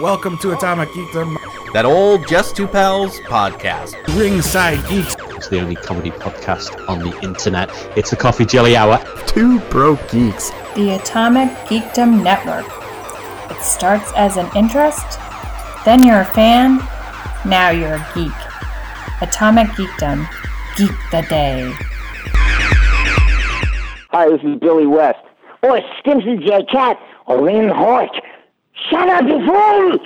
Welcome to Atomic Geekdom, That old Just Two Pals podcast. Ringside Geeks. It's the only comedy podcast on the internet. It's the Coffee Jelly Hour. Two broke geeks. The Atomic Geekdom Network. It starts as an interest, then you're a fan, now you're a geek. Atomic Geekdom. Geek the Day. Hi, this is Billy West. Or Stimpson J. Cat. Or Lynn Hort. Shut up, you fool!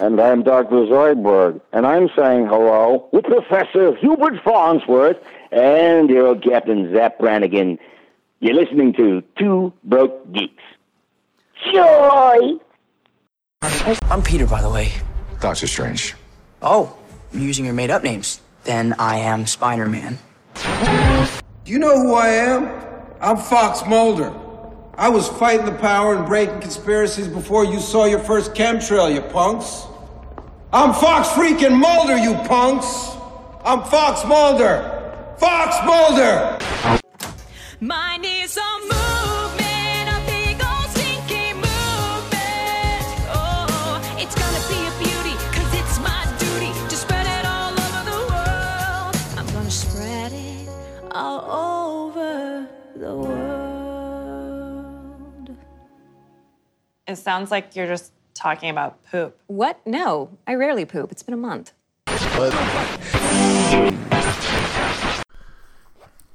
And I'm Dr. Zoidberg, and I'm saying hello with Professor Hubert Farnsworth and your old Captain Zapp Brannigan. You're listening to Two Broke Geeks. Joy! I'm Peter, by the way. Doctor Strange. Oh, you're using your made up names. Then I am Spider Man. Do you know who I am? I'm Fox Mulder. I was fighting the power and breaking conspiracies before you saw your first chemtrail, you punks. I'm Fox freaking Mulder, you punks! I'm Fox Mulder! Fox Mulder! Mine is It sounds like you're just talking about poop. What? No, I rarely poop. It's been a month.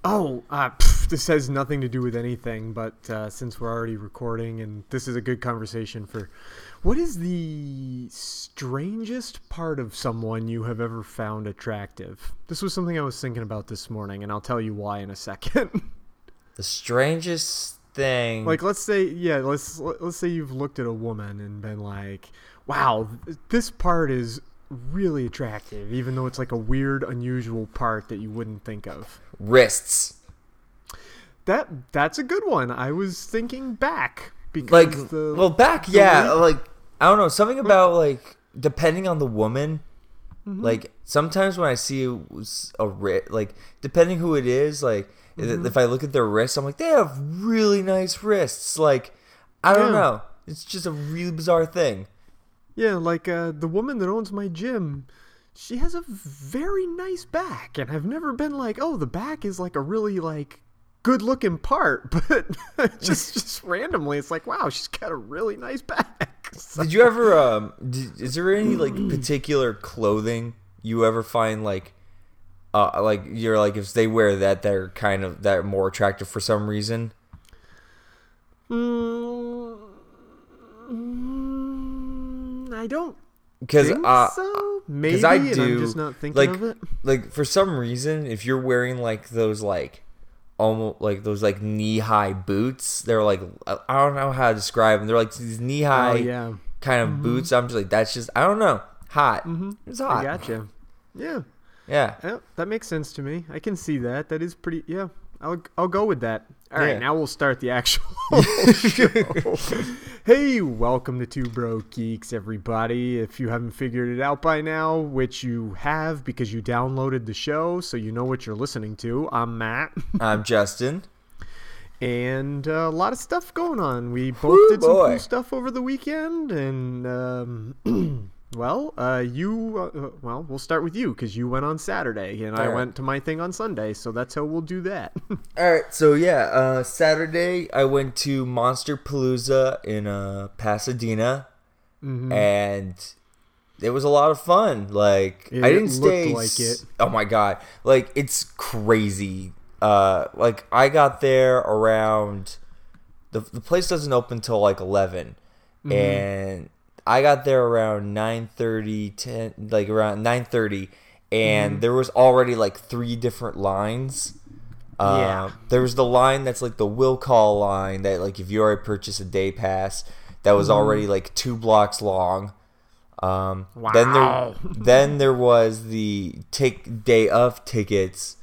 Oh, uh, pff, this has nothing to do with anything, but uh, since we're already recording and this is a good conversation for what is the strangest part of someone you have ever found attractive? This was something I was thinking about this morning, and I'll tell you why in a second. The strangest thing. like, let's say, yeah, let's let's say you've looked at a woman and been like, "Wow, this part is really attractive," even though it's like a weird, unusual part that you wouldn't think of. wrists. That that's a good one. I was thinking back because Like, the, well, back, yeah. late- Like, I don't know. Something about, like, depending on the woman. Mm-hmm. Like, sometimes when I see a, a like, depending who it is, like, Mm-hmm. if I look at their wrists, I'm like, they have really nice wrists. Like, I don't Yeah. know. It's just a really bizarre thing. yeah, like uh, the woman that owns my gym, she has a very nice back, and I've never been like, oh, the back is like a really like good looking part, but just just randomly, it's like, wow, she's got a really nice back. So- Did you ever um did, is there any like particular clothing you ever find like uh like you're like if they wear that they're kind of that more attractive for some reason? Mm, I don't Cuz uh so. Maybe, I do I'm just not thinking like of it. like for some reason if you're wearing like those like almost like those like knee-high boots, they're like I don't know how to describe them. They're like these knee-high Oh yeah, kind of boots. I'm just like that's just I don't know. Hot. It's hot. I gotcha. Yeah. Yeah. Yeah, that makes sense to me. I can see that. That is pretty. Yeah, I'll I'll go with that. All right, Yeah. now we'll start the actual show. hey, welcome to Two Bro Geeks, everybody. If you haven't figured it out by now, which you have because you downloaded the show, so you know what you're listening to. I'm Matt, I'm Justin. and uh, a lot of stuff going on. We both Woo, did some boy. cool stuff over the weekend, and um, well, uh, you uh, well, we'll start with you because you went on Saturday, and I All right. went to my thing on Sunday, so that's how we'll do that. All right, so yeah, uh, Saturday I went to Monsterpalooza in uh, Pasadena, Mm-hmm. and it was a lot of fun. Like It I didn't stay. like it. Oh my god! Like it's crazy. Uh, like I got there around the the place doesn't open till like 11 Mm-hmm. and I got there around 9:30, 10, like around nine thirty, and Mm-hmm. there was already like three different lines. Uh, Yeah. There was the line that's like the will call line that like if you already purchased a day pass that was Mm-hmm. already like two blocks long. Um, Then Wow. there then there was the take day of tickets,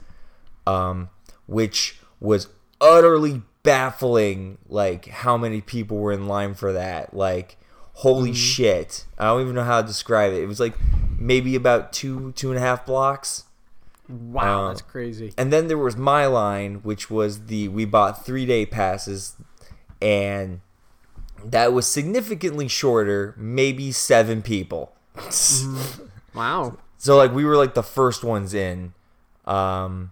um, which was utterly baffling. Like how many people were in line for that? Like holy shit! I don't even know how to describe it. It was like maybe about two two and a half blocks. wow, Uh, that's crazy. And then there was my line, which was the we bought three day passes, and that was significantly shorter, maybe seven people. Wow. So like we were like the first ones in. Um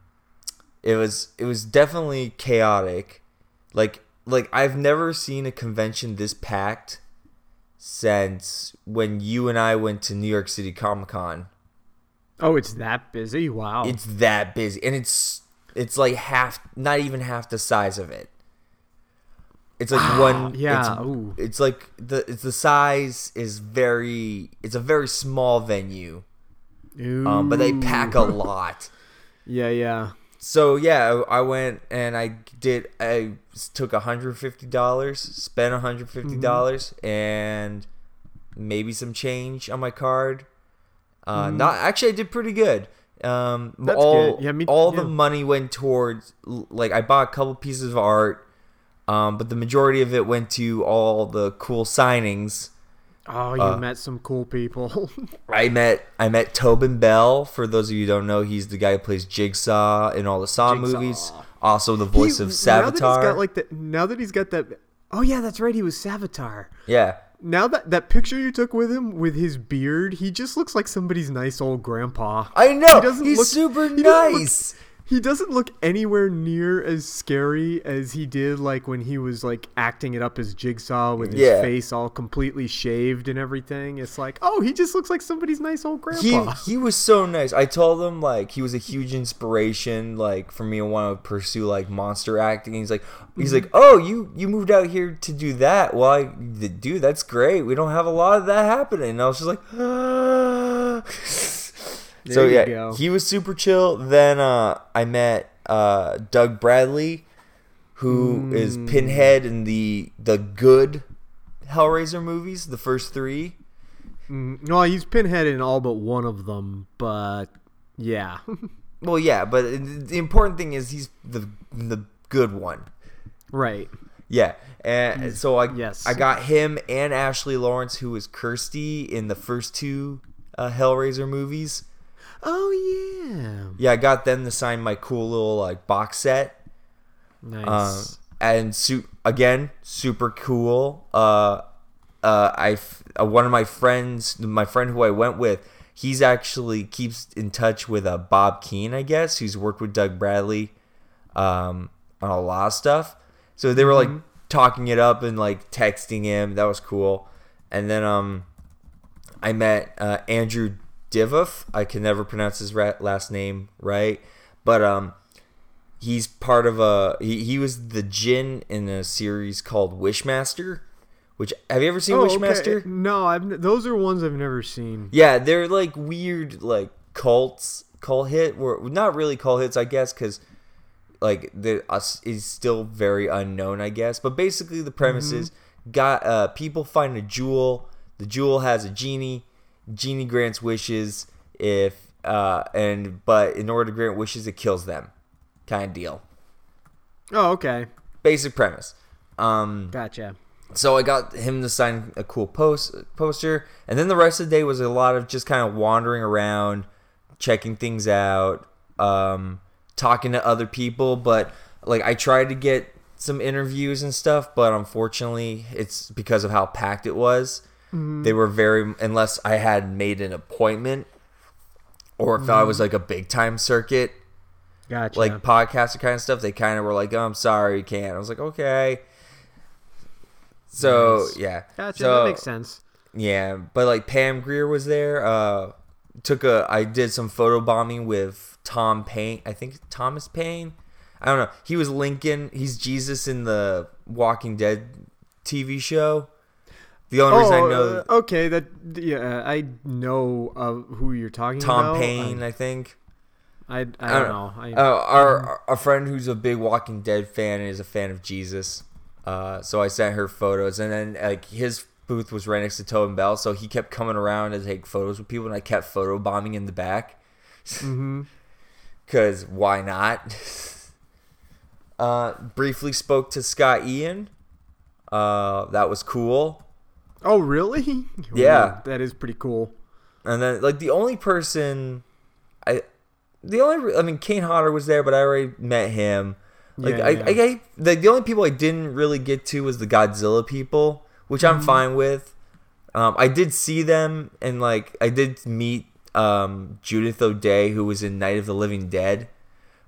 it was it was definitely chaotic. Like like I've never seen a convention this packed since when you and I went to New York City Comic Con. Oh, it's that busy. Wow. It's that busy and it's it's like half not even half the size of it. It's like one yeah, it's, ooh. it's like the it's the size is very it's a very small venue. Um, but they pack a lot. Yeah, yeah. So yeah, I went and I did. I took hundred fifty dollars, spent hundred fifty dollars, and maybe some change on my card. Uh, Mhm. Not actually, I did pretty good. Um, That's all good. Yeah, me- all yeah. the money went towards like I bought a couple pieces of art, um, but the majority of it went to all the cool signings. Oh, you Uh, met some cool people. I met I met Tobin Bell. For those of you who don't know, he's the guy who plays Jigsaw in all the Saw Jigsaw. movies. Also the voice He- of Now that he's Savitar. got like the, now that he's got that. Oh yeah, that's right. He was Savitar. yeah. Now that that picture you took with him with his beard, he just looks like somebody's nice old grandpa. I know. He doesn't he's look- super he doesn't look- nice. He doesn't look anywhere near as scary as he did like when he was like acting it up as Jigsaw with his Yeah. face all completely shaved and everything. It's like, oh, he just looks like somebody's nice old grandpa. he was so nice. I told him like he was a huge inspiration like for me to want to pursue like monster acting. He's like he's Mm-hmm. like, "Oh, you you moved out here to do that." Well, I dude, that's great. We don't have a lot of that happening. And I was just like, so There you yeah, go. he was super chill. Then uh, I met uh, Doug Bradley, who is Mm. Pinhead in the the good Hellraiser movies, the first three. Mm, well, he's pinhead in all but one of them, but yeah. Well, yeah, but the important thing is he's the the good one. right. Yeah, and so I yes. I got him and Ashley Lawrence, who was Kirsty in the first two uh, Hellraiser movies. Oh yeah. Yeah, I got them to sign my cool little like box set. Nice. Uh, and su- again, super cool. Uh, uh, I f- uh, one of my friends, my friend who I went with, he's actually keeps in touch with uh, Bob Keen, I guess, who's worked with Doug Bradley um, on a lot of stuff. So they were like Mhm. talking it up and like texting him. That was cool. And then um, I met uh, Andrew Divoff. I can never pronounce his last name right, but um, he's part of a. He, he was the Djinn in a series called Wishmaster. Which have you ever seen Oh, okay. Wishmaster? No, I've those are ones I've never seen. Yeah, they're like weird, like cults, cult hit. Were not really cult hits, I guess, because like the us is still very unknown, I guess. But basically, the premise Mhm. is got uh, people find a jewel. The jewel has a genie. Genie grants wishes if uh, and but in order to grant wishes, it kills them, kind of deal. Oh, okay. Basic premise. Um, Gotcha. so I got him to sign a cool post poster, and then the rest of the day was a lot of just kind of wandering around, checking things out, um, talking to other people. But like I tried to get some interviews and stuff, but unfortunately, it's because of how packed it was. Mhm. They were very unless I had made an appointment, or if I was Mhm. like a big time circuit, Gotcha. like podcaster kind of stuff. They kind of were like, "Oh, I'm sorry, you can't." I was like, "Okay." So Nice. yeah, Gotcha, So, that makes sense. Yeah, but like Pam Grier was there. Uh, took a I did some photo bombing with Tom Payne. I think Thomas Payne. I don't know. He was Lincoln. He's Jesus in the Walking Dead TV show. The only reason I Oh, know uh, okay, that yeah, I know of who you're talking Tom about. Tom Payne, I, I think. I, I don't know. I, uh, our a friend who's a big Walking Dead fan and is a fan of Jesus. Uh, so I sent her photos, and then like his booth was right next to Tobin Bell, so he kept coming around to take photos with people, and I kept photo bombing in the back. Mm-hmm. Cause why not? uh, briefly spoke to Scott Ian. Uh, that was cool. Oh, really? Yeah. that is pretty cool. And then like the only person, I, the only I mean Kane Hodder was there, but I already met him. Like Yeah, I, yeah. I, I like the only people I didn't really get to was the Godzilla people, which I'm fine with. Um, I did see them and like I did meet um, Judith O'Dea, who was in Night of the Living Dead,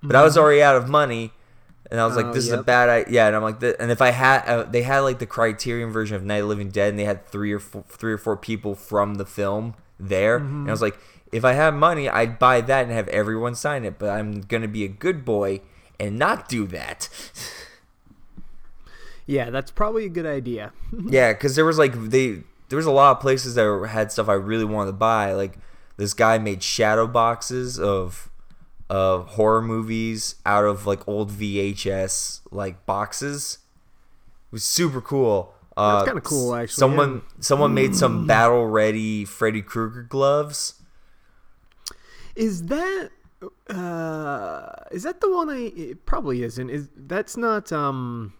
but I was Mhm. already out of money, and I was like, Oh, "This is a bad idea." Yeah, and I'm like, and if I had, uh, they had like the Criterion version of Night of the Living Dead, and they had three or four, three or four people from the film there, and I was like, if I had money, I'd buy that and have everyone sign it, but I'm gonna be a good boy and not do that. Yeah, that's probably a good idea. yeah, because there was like they there was a lot of places that had stuff I really wanted to buy. Like this guy made shadow boxes of of horror movies out of like old VHS like boxes. It was super cool. Uh, That's kinda cool, actually, Someone yeah. someone made some battle ready Freddy Krueger gloves. Is that uh is that the one I it probably isn't. Is that's not um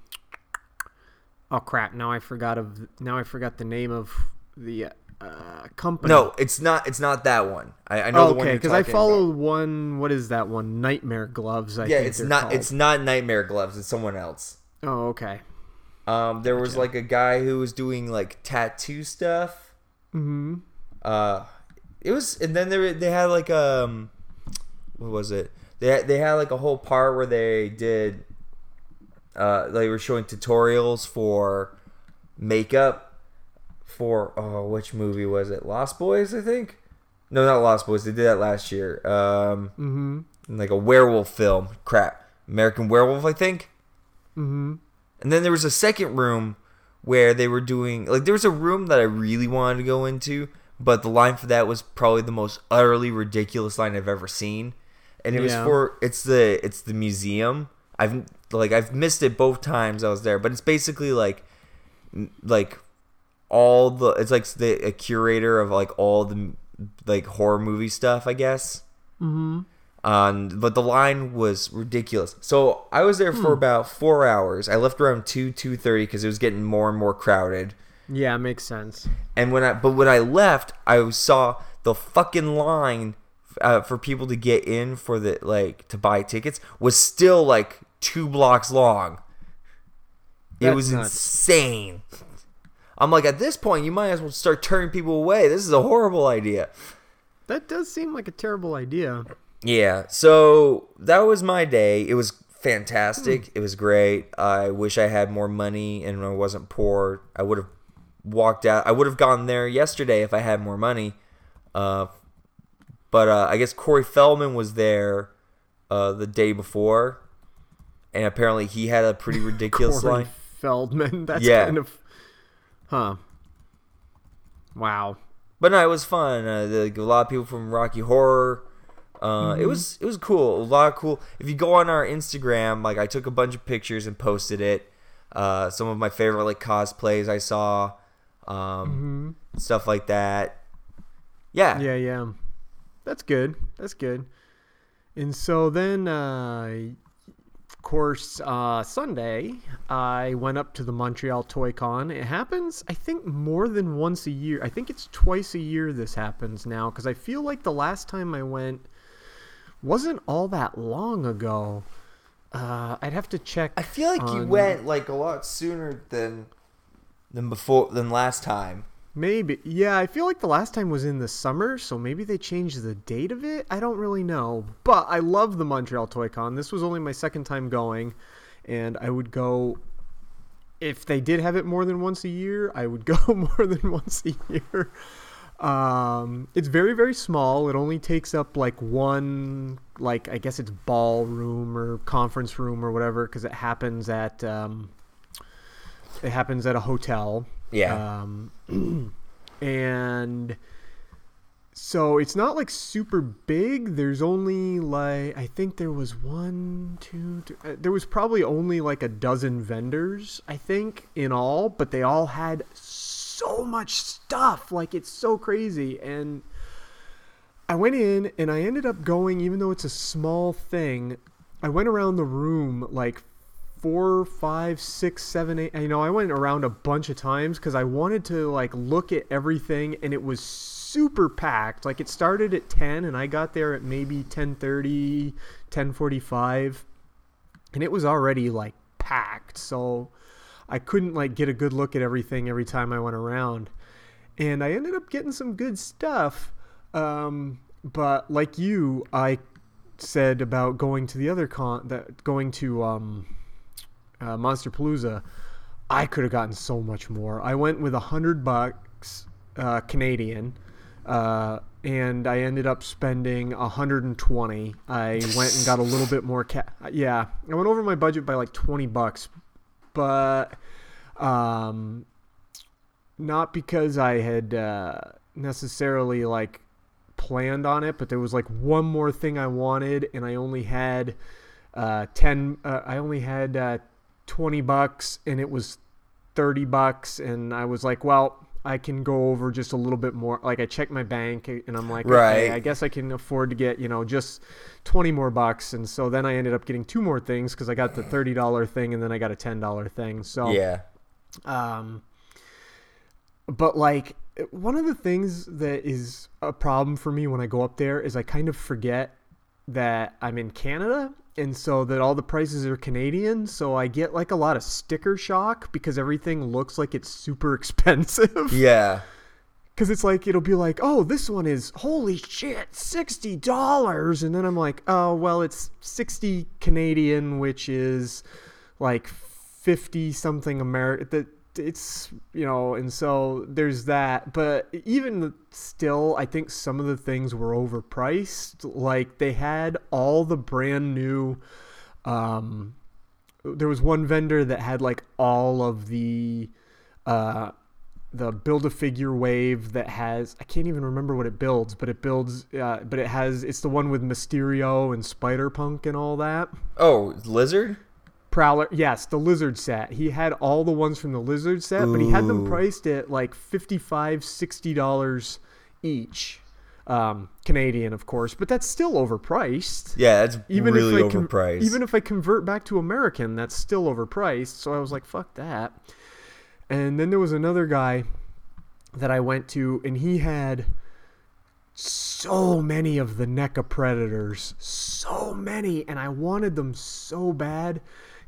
Oh crap, now I forgot of now I forgot the name of the uh company. No, it's not. It's not that one. I, I know the one okay, because I talking follow one. What is that one? Nightmare Gloves. I yeah, think it's not. called. It's not Nightmare Gloves. It's someone else. Oh, okay. Um, there was like a guy who was doing like tattoo stuff. Mm-hmm. Uh, it was, and then there they had like um, what was it? They they had like a whole part where they did. Uh, they were showing tutorials for makeup for oh, which movie was it? Lost Boys, I think. No, not Lost Boys. They did that last year. Um, Mm-hmm. like a werewolf film. Crap, American Werewolf, I think. Mm-hmm. And then there was a second room where they were doing like there was a room that I really wanted to go into, but the line for that was probably the most utterly ridiculous line I've ever seen. And it was for it's the it's the museum. I've like I've missed it both times I was there, but it's basically like like all the it's like the a curator of like all the like horror movie stuff, I guess. Mm-hmm. Um, but the line was ridiculous. So I was there for Hmm. about four hours. I left around two two thirty because it was getting more and more crowded. Yeah, makes sense. And when I but when I left, I saw the fucking line uh, for people to get in for the like to buy tickets was still like two blocks long. it was nuts. insane. I'm like, at this point, you might as well start turning people away. This is a horrible idea. That does seem like a terrible idea. Yeah, so that was my day. It was fantastic. It was great. I wish I had more money and I wasn't poor. I would have walked out. I would have gone there yesterday if I had more money. Uh, but uh, I guess Corey Feldman was there uh, the day before, and apparently he had a pretty ridiculous Corey line. Feldman. That's Yeah. kind of, huh? Wow. But no, it was fun. Uh, the, a lot of people from Rocky Horror. Uh, It Mhm. was it was cool. A lot of cool. If you go on our Instagram, like I took a bunch of pictures and posted it. Uh, some of my favorite like cosplays I saw, um, stuff like that. Yeah. Yeah, yeah. That's good. That's good. And so then, uh, course, uh, Sunday, I went up to the Montreal Toy Con. It happens, I think, more than once a year. I think it's twice a year this happens now because I feel like the last time I went wasn't all that long ago. Uh, I'd have to check. I feel like you went like a lot sooner than than before than last time. Maybe. Yeah, I feel like the last time was in the summer, so maybe they changed the date of it. I don't really know. But I love the Montreal Toy Con. This was only my second time going, and I would go if they did have it more than once a year, I would go more than once a year. Um, it's very very small. It only takes up like one like I guess it's ballroom or conference room or whatever because it happens at um, it happens at a hotel. Yeah. Um, and so it's not like super big. There's only like I think there was one, two, two uh, there was probably only like a dozen vendors I think in all, but they all had so much stuff. Like it's so crazy and I went in and I ended up going even though it's a small thing. I went around the room like four, five, six, seven, eight. You know, I went around a bunch of times because I wanted to like look at everything, and it was super packed. Like it started at ten, and I got there at maybe 10:30, 10:45, and it was already like packed. So I couldn't like get a good look at everything every time I went around, and I ended up getting some good stuff. Um, but like you, I said about going to the other con that going to um, uh, Monsterpalooza, I could have gotten so much more. I went with a hundred bucks uh, Canadian, uh, and I ended up spending a hundred and twenty. I went and got a little bit more. Ca- yeah, I went over my budget by like twenty bucks, but um, not because I had uh, necessarily like planned on it, but there was like one more thing I wanted, and I only had uh, ten. Uh, I only had uh, twenty bucks, and it was thirty bucks, and I was like, well. I can go over just a little bit more. Like I checked my bank and I'm like, Right. okay, I guess I can afford to get you know just twenty more bucks. And so then I ended up getting two more things because I got the thirty dollar thing and then I got a ten dollar thing. So Yeah. um, but like one of the things that is a problem for me when I go up there is I kind of forget that I'm in Canada and so that all the prices are Canadian. So I get like a lot of sticker shock because everything looks like it's super expensive. Yeah. Because it's like, it'll be like, oh, this one is, holy shit, $60. And then I'm like, oh, well, it's 60 Canadian, which is like 50 something American. It's, you know, and so there's that. But even still, I think some of the things were overpriced. Like they had all the brand new, um, there was one vendor that had like all of the, uh, the build a figure wave that has I can't even remember what it builds, but it builds uh, but it has it's the one with Mysterio and Spider Punk and all that. Oh, lizard. Prowler, yes, the lizard set. He had all the ones from the lizard set, but he had them priced at like $55, 60 dollars each. Um, Canadian, of course, but that's still overpriced. Yeah, that's really I con- overpriced. even if I convert back to American, that's still overpriced. So I was like, fuck that. And then there was another guy that I went to, and he had so many of the NECA Predators. So many. And I wanted them so bad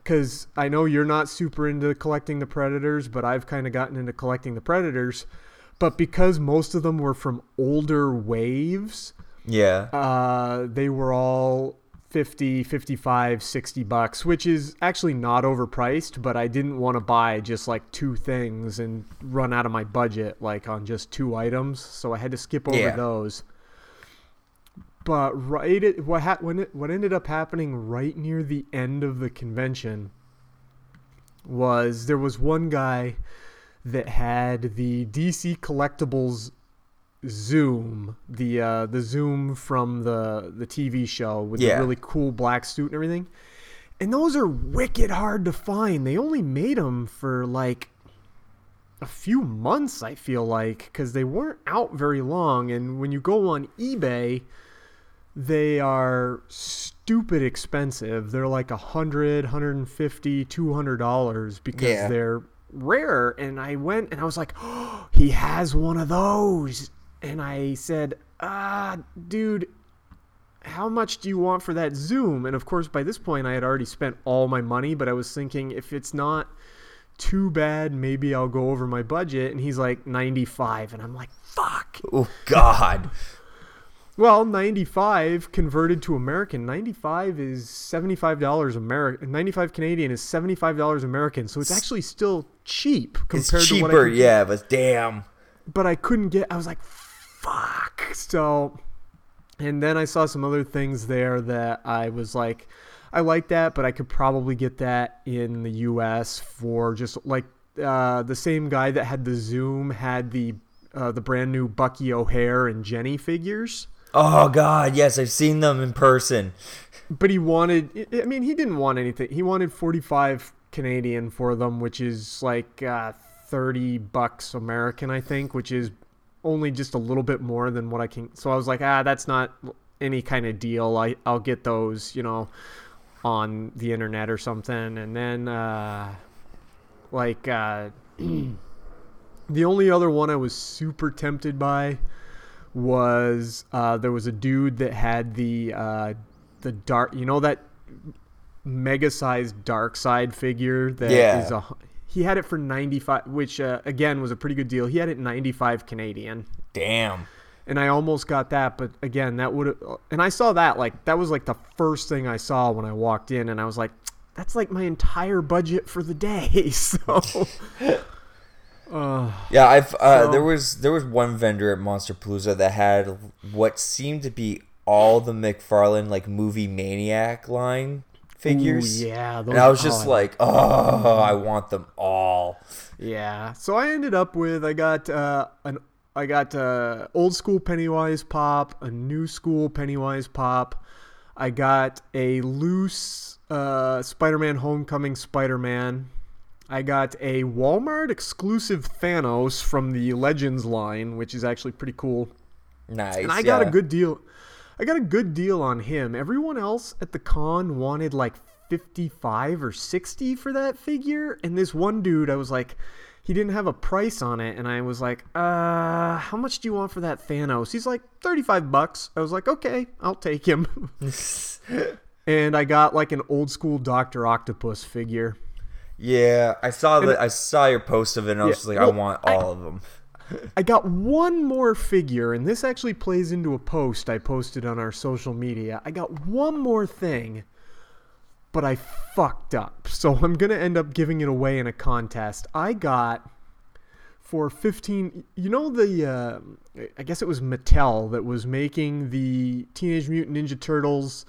because I know you're not super into collecting the Predators, but I've kind of gotten into collecting the Predators. But because most of them were from older waves, Yeah. uh, they were all 50, 55, 60 bucks, which is actually not overpriced, but I didn't want to buy just like two things and run out of my budget like on just two items, so I had to skip over Yeah. those. But right at, what ha- when it, what ended up happening right near the end of the convention was there was one guy that had the DC collectibles Zoom, the uh, the Zoom from the the TV show with Yeah. the really cool black suit and everything. And those are wicked hard to find. They only made them for like a few months, I feel like, because they weren't out very long. And when you go on eBay, they are stupid expensive. They're like a hundred, hundred and fifty, two hundred dollars because Yeah. they're rare. And I went and I was like, oh, he has one of those. And I said, ah, dude, how much do you want for that zoom? And of course, by this point, I had already spent all my money, but I was thinking if it's not too bad, maybe I'll go over my budget. And he's like 95. And I'm like, fuck. Oh God. Well, 95 converted to American, 95 is $75 American. 95 Canadian is $75 American. So it's actually still cheap It's compared to what I cheaper, yeah, but damn. But I couldn't get I was like fuck. So and then I saw some other things there that I was like I like that, but I could probably get that in the US for just like uh, the same guy that had the Zoom had the uh, the brand new Bucky O'Hare and Jenny figures. Oh God, yes, I've seen them in person. But he wanted, I mean, he didn't want anything. He wanted 45 Canadian for them, which is like uh, 30 bucks American, I think, which is only just a little bit more than what I can. So I was like, ah, that's not any kind of deal. I, I'll get those, you know, on the internet or something. And then, uh, like, uh, the only other one I was super tempted by was uh, there was a dude that had the uh, the dark, you know that mega sized Darkseid figure that Yeah. a he had it for 95 which uh, again was a pretty good deal he had it 95 canadian Damn. and i almost got that but again that would and i saw that like that was like the first thing i saw when i walked in and i was like that's like my entire budget for the day so uh, Yeah, I've uh, So- there was there was one vendor at Monsterpalooza that had what seemed to be all the McFarlane like movie maniac line figures. yeah, and I was oh, just I- like, oh, I want them all. Yeah. So I ended up with I got uh, an I got uh, old school Pennywise pop, a new school Pennywise pop. I got a loose uh, Spider-Man Homecoming Spider-Man. I got a Walmart exclusive Thanos from the Legends line, which is actually pretty cool. Nice. And I got yeah. a good deal. I got a good deal on him. Everyone else at the con wanted like 55 or 60 for that figure. And this one dude, I was like, he didn't have a price on it. And I was like, uh, how much do you want for that Thanos? He's like, 35 bucks. I was like, okay, I'll take him. and I got like an old school Dr. Octopus figure. Yeah, I saw the I saw your post of it, and I was Yeah, just like, I well, want I- all of them. I got one more figure, and this actually plays into a post I posted on our social media. I got one more thing, but I fucked up. So I'm going to end up giving it away in a contest. I got for 15 you know the uh, i guess it was mattel that was making the teenage mutant ninja turtles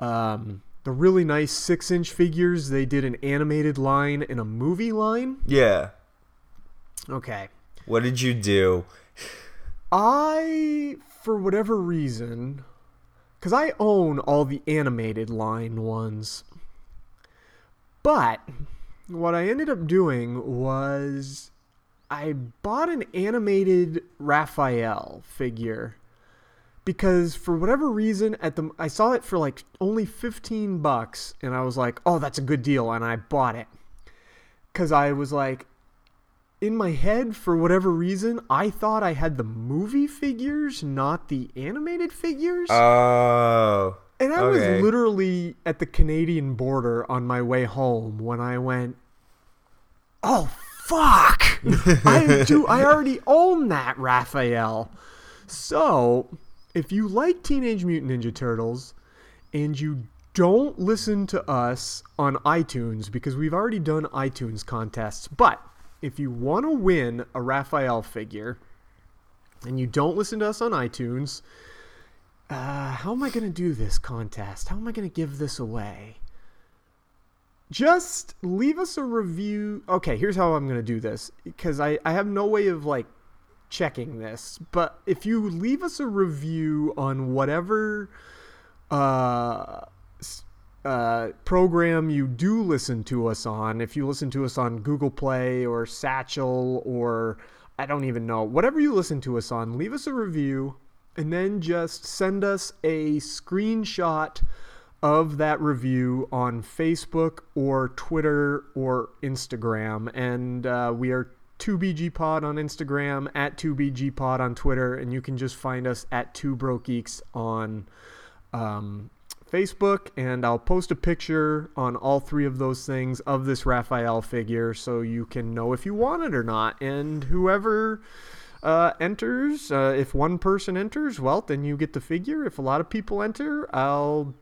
um, the really nice six inch figures they did an animated line and a movie line Yeah. okay What did you do? I, for whatever reason, because I own all the animated line ones, but what I ended up doing was I bought an animated Raphael figure because for whatever reason at the I saw it for like only 15 bucks and I was like, "Oh, that's a good deal." And I bought it. Cuz I was like in my head for whatever reason, I thought I had the movie figures, not the animated figures. Oh. And I okay. was literally at the Canadian border on my way home when I went, "Oh fuck! I do. I already own that Raphael." So, if you like Teenage Mutant Ninja Turtles and you don't listen to us on iTunes because we've already done iTunes contests, but if you want to win a Raphael figure and you don't listen to us on iTunes, uh, how am I going to do this contest? How am I going to give this away? Just leave us a review. Okay, here's how I'm going to do this because I, I have no way of like checking this. But if you leave us a review on whatever uh, uh, program you do listen to us on, if you listen to us on Google Play or Stitcher or I don't even know, whatever you listen to us on, leave us a review and then just send us a screenshot of that review on Facebook or Twitter or Instagram. And uh, we are 2BGPod on Instagram, at 2BGPod on Twitter, and you can just find us at 2 Broke Geeks on um, Facebook. And I'll post a picture on all three of those things of this Raphael figure so you can know if you want it or not. And whoever uh, enters, uh, if one person enters, well, then you get the figure. If a lot of people enter, I'll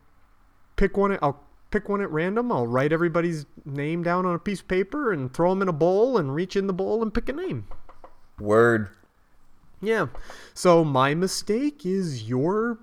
pick one. I'll pick one at random. I'll write everybody's name down on a piece of paper and throw them in a bowl and reach in the bowl and pick a name. Word. Yeah. So my mistake is your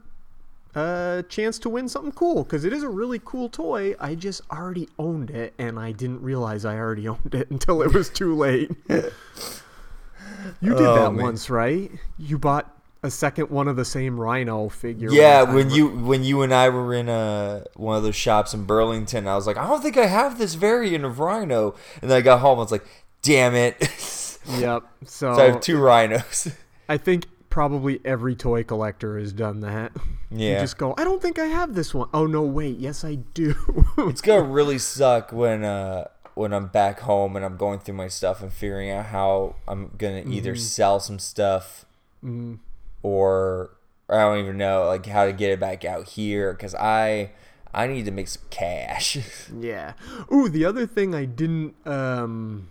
uh, chance to win something cool because it is a really cool toy. I just already owned it and I didn't realize I already owned it until it was too late. you did Oh, that man. once, right? You bought a second one of the same Rhino figure. Yeah, when you when you and I were in uh, one of those shops in Burlington, I was like, I don't think I have this variant of Rhino, and then I got home, I was like, damn it. Yep. So, So I have two rhinos. I think probably every toy collector has done that. Yeah. You just go, I don't think I have this one. Oh no, wait, yes I do. it's gonna really suck when uh when I'm back home and I'm going through my stuff and figuring out how I'm gonna either Mhm. sell some stuff Mhm. Or I don't even know like how to get it back out here because I I need to make some cash. Yeah. Ooh, the other thing I didn't um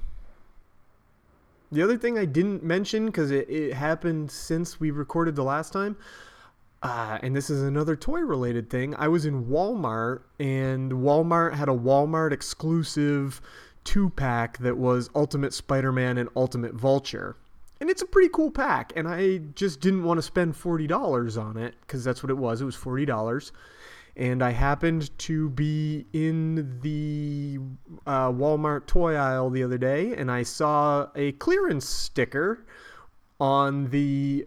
the other thing I didn't mention because it, it happened since we recorded the last time, uh, and this is another toy related thing. I was in Walmart, and Walmart had a Walmart exclusive two pack that was Ultimate Spider Man and Ultimate Vulture. And it's a pretty cool pack, and I just didn't want to spend $40 on it because that's what it was. It was $40 and I happened to be in the uh, Walmart toy aisle the other day, and I saw a clearance sticker on the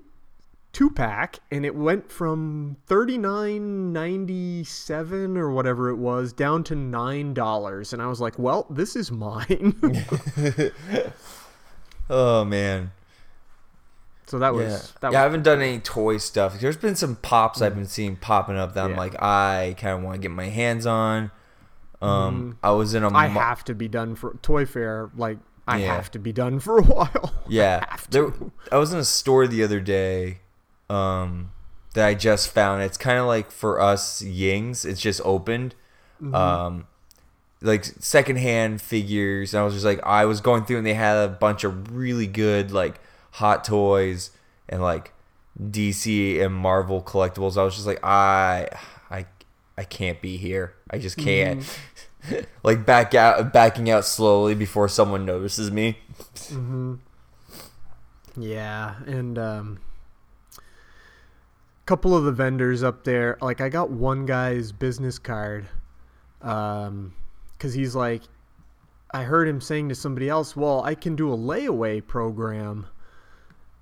two pack, and it went from thirty nine ninety seven or whatever it was down to nine dollars, and I was like, "Well, this is mine." oh man. So that was yeah. that yeah, was I haven't done any toy stuff. There's been some pops I've been seeing popping up that I'm like, I kind of want to get my hands on. Um, Mhm. I was in a I mo- have to be done for Toy Fair. Like I Yeah. have to be done for a while. Yeah, there, I was in a store the other day um, that I just found. It's kind of like for us Yings. It's just opened, Mhm. um, like secondhand figures. And I was just like, I was going through and they had a bunch of really good like hot toys and like DC and Marvel collectibles. I was just like, I, I, I can't be here. I just can't. like back out, backing out slowly before someone notices me. hmm Yeah, and um, a couple of the vendors up there, like I got one guy's business card, um, because he's like, I heard him saying to somebody else, "Well, I can do a layaway program."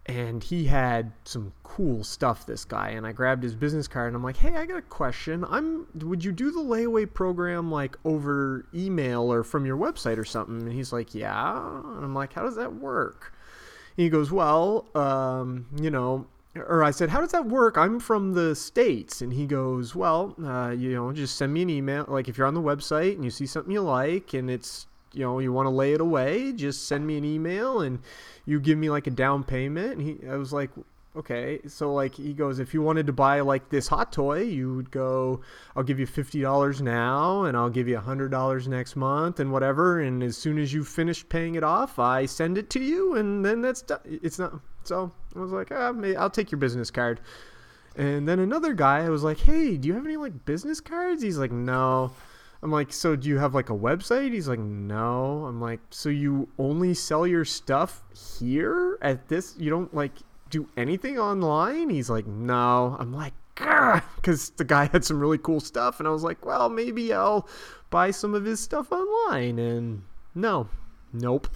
And he had some cool stuff, this guy. And I grabbed his business card and I'm like, hey, I got a question. I'm would you do the layaway program like over email or from your website or something? And he's like, Yeah. And I'm like, How does that work? And he goes, Well, um, you know, or I said, How does that work? I'm from the States. And he goes, Well, uh, you know, just send me an email. Like if you're on the website and you see something you like and it's you know you want to lay it away just send me an email and you give me like a down payment. And he i was like okay. So like he goes if you wanted to buy like this hot toy you would go i'll give you $50 now and i'll give you $100 next month and whatever. And as soon as you finish paying it off i send it to you and then that's done. It's not so i was like ah, i'll take your business card. And then another guy i was like hey do you have any like business cards? He's like no I'm like, so do you have like a website? He's like, no. I'm like, so you only sell your stuff here at this? You don't like do anything online? He's like, no. I'm like, because the guy had some really cool stuff, and I was like, well, maybe I'll buy some of his stuff online. And no, nope.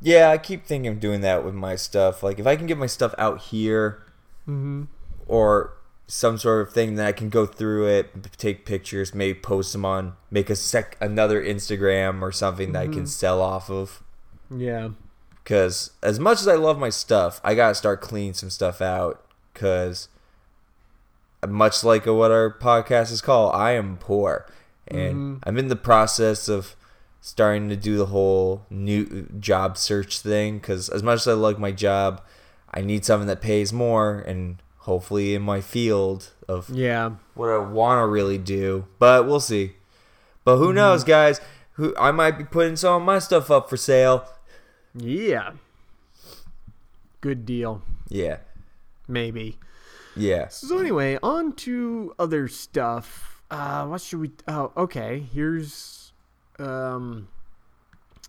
Yeah, I keep thinking of doing that with my stuff. Like if I can get my stuff out here, Mhm. or some sort of thing that I can go through it, take pictures, maybe post them on, make a sec another Instagram or something that I can Mhm. sell off of. Yeah. Because as much as I love my stuff, I gotta start cleaning some stuff out. Because much like what our podcast is called, I am poor, and Mhm. I'm in the process of starting to do the whole new job search thing. Because as much as I love my job, I need something that pays more, and hopefully in my field of Yeah. what I want to really do. But we'll see. But who Mhm. knows, guys? Who I might be putting some of my stuff up for sale. Yeah. Good deal. Yeah. Maybe. Yeah. So anyway, on to other stuff. Uh, what should we? Oh, okay. Here's, um,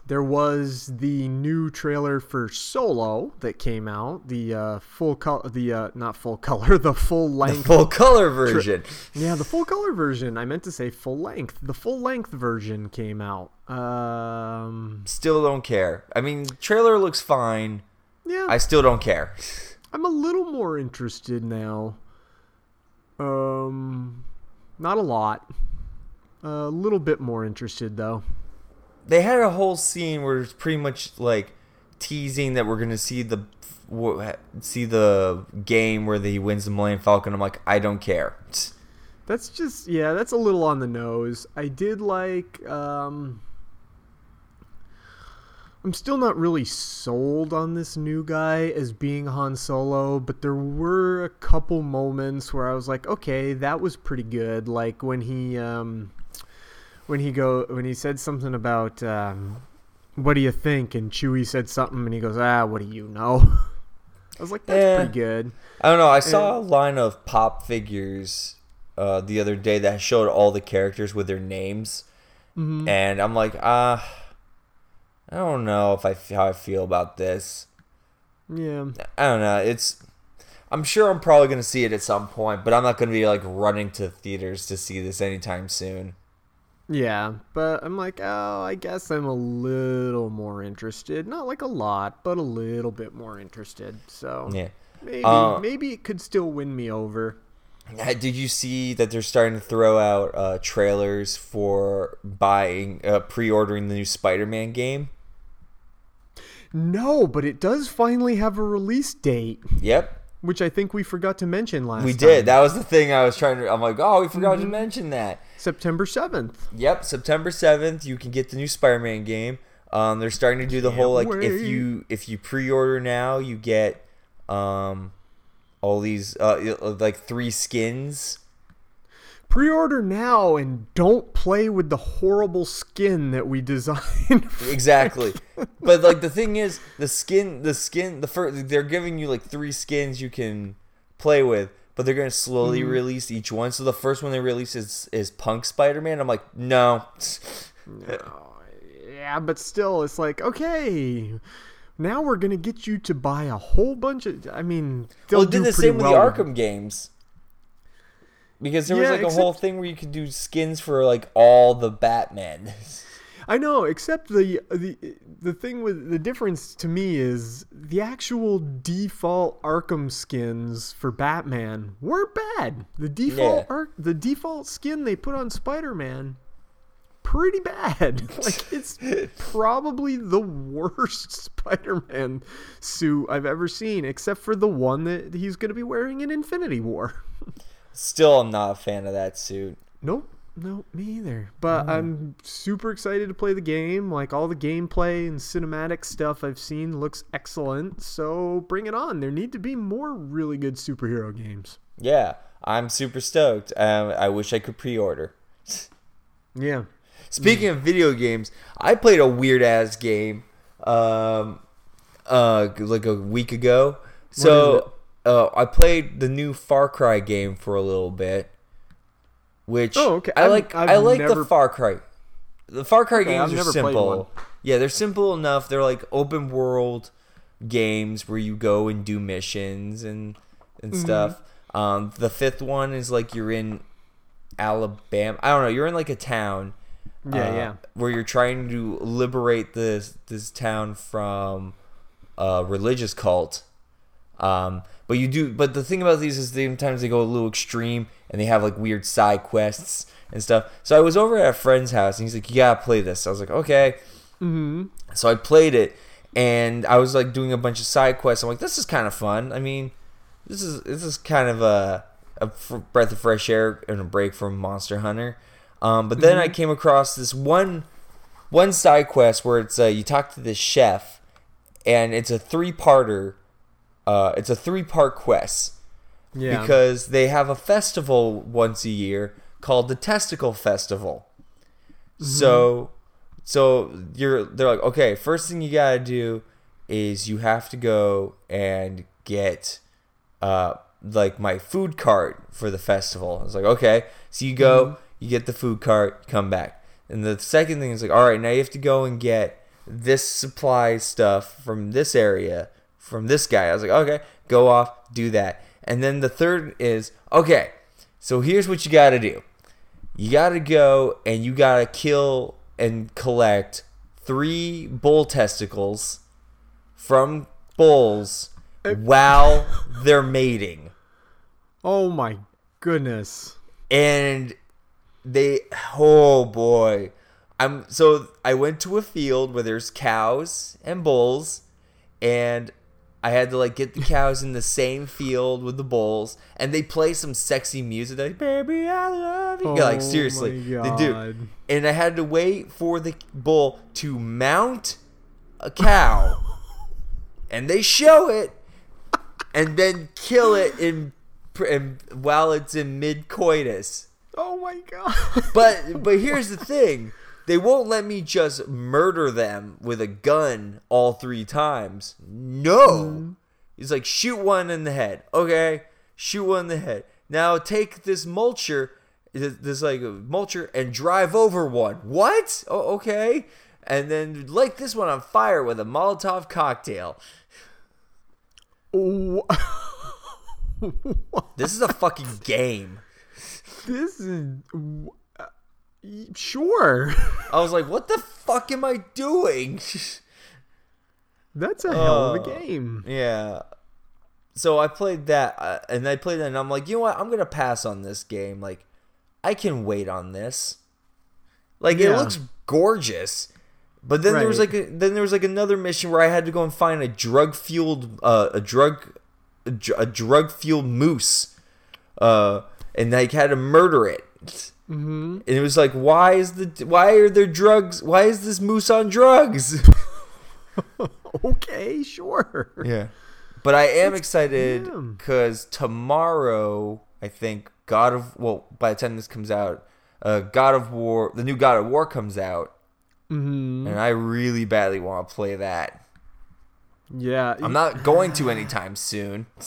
there was the new trailer for Solo that came out. The uh, full color, the uh, not full color, the full length, full color tra- version. yeah, the full color version. I meant to say full length. The full length version came out. Um, Still don't care. I mean, trailer looks fine. Yeah. I still don't care. I'm a little more interested now. Um, not a lot. A little bit more interested though. They had a whole scene where it's pretty much like teasing that we're gonna see the see the game where he wins the Millennium Falcon. I'm like, I don't care. That's just yeah, that's a little on the nose. I did like um I'm still not really sold on this new guy as being Han Solo, but there were a couple moments where I was like, okay, that was pretty good. Like when he um when he go when he said something about um what do you think? And Chewie said something, and he goes, ah, what do you know? I was like, that's Eh. pretty good. I don't know. I saw a line of pop figures uh, the other day that showed all the characters with their names, Mhm. and I'm like, ah, I don't know if I how I feel about this. Yeah. I don't know. It's. I'm sure I'm probably gonna see it at some point, but I'm not gonna be like running to theaters to see this anytime soon. Yeah, but I'm like, oh, I guess I'm a little more interested. Not like a lot, but a little bit more interested. So Yeah. maybe Uh, maybe it could still win me over. Did you see that they're starting to throw out uh, trailers for buying, uh, pre-ordering the new Spider-Man game? No, but it does finally have a release date, Yep, which I think we forgot to mention last. we time. did. That was the thing I was trying to. I'm like, oh, we forgot to Mhm. mention that. September seventh. Yep, September seventh, you can get the new Spider-Man game. Um, they're starting to do the whole like if you if you pre-order now, you get um all these uh like three skins. Pre-order now and don't play with the horrible skin that we designed. Exactly. but like the thing is, the skin, the skin, the first they're giving you like three skins you can play with, but they're gonna slowly Mhm. release each one. So the first one they release is is Punk Spider Man. I'm like, no. Yeah, but still, it's like okay. Now we're gonna get you to buy a whole bunch of. I mean, they'll Well, did do the same with the Arkham games. Because there was like a whole thing where you could do skins for like all the Batman. I know, except the the the thing with the difference to me is the actual default Arkham skins for Batman were bad. The default Yeah. The default skin they put on Spider-Man pretty bad. like it's probably the worst Spider-Man suit I've ever seen except for the one that he's going to be wearing in Infinity War. Still, I'm not a fan of that suit. Nope. Nope, me either. But Mm. I'm super excited to play the game. Like all the gameplay and cinematic stuff I've seen looks excellent. So bring it on. There need to be more really good superhero games. Yeah, I'm super stoked. Um, I wish I could pre-order. Yeah. Speaking of video games, I played a weird ass game, um, uh, like a week ago. So, uh, I played the new Far Cry game for a little bit, which Oh, okay. I I've- like. i I've like never- the Far Cry. The Far Cry Okay, games I've are never played one. simple. Yeah, they're simple enough. They're like open world games where you go and do missions and and Mhm. stuff. Um, the fifth one is like you're in Alabama. I don't know. You're in like a town. Yeah, uh, yeah. Where you're trying to liberate this this town from a religious cult. Um, but you do. But the thing about these is sometimes they go a little extreme and they have like weird side quests and stuff. So I was over at a friend's house and he's like, "You gotta play this." I was like, "Okay." Mm-hmm. So I played it, and I was like doing a bunch of side quests. I'm like, this is kind of fun. I mean, this is this is kind of a a breath of fresh air and a break from Monster Hunter. Um, but then I Mhm. came across this one one side quest where it's uh, you talk to this chef, and it's a three parter. Uh, it's a three part quest. Yeah. Because they have a festival once a year called the Testicle Festival. So so you're they're like, okay, first thing you gotta do is you have to go and get uh like my food cart for the festival. I was like, okay. So you go, Mhm. you get the food cart, come back. And the second thing is like, all right, now you have to go and get this supply stuff from this area from this guy. I was like, okay, go off, do that. And then the third is, okay, so here's what you got to do. You got to go and you got to kill and collect three bull testicles from bulls while they're mating. Oh my goodness. And they oh boy. I'm so I went to a field where there's cows and bulls and I had to like get the cows in the same field with the bulls and they play some sexy music like baby I love you. Yeah, like Oh seriously, they do. And I had to wait for the bull to mount a cow and they show it and then kill it in, in while it's in mid coitus. Oh my god. But but here's the thing. They won't let me just murder them with a gun all three times. No. Mm-hmm. He's like, shoot one in the head. Okay, shoot one in the head. Now take this mulcher, this, like mulcher, and drive over one. What? Oh, okay. And then light this one on fire with a Molotov cocktail. This is a fucking game. This is sure. I was like, what the fuck am I doing? That's a hell of a Uh, game. Yeah. So I played that, uh, and I played that, and I'm like, you know what? I'm gonna pass on this game. Like, I can wait on this. Like, it looks gorgeous, but then there was like, a, then there was like another mission where I had to go and find a drug fueled, uh, a drug, a, dr- a drug fueled moose, uh, and I had to murder it. Mm-hmm. And it was like, why is the why are there drugs? Why is this moose on drugs? Okay, sure. Yeah. But I am That's- excited because tomorrow, I think God of well, by the time this comes out, uh, God of War, the new God of War comes out, Mm-hmm. and I really badly want to play that. Yeah. I'm not going to anytime soon. I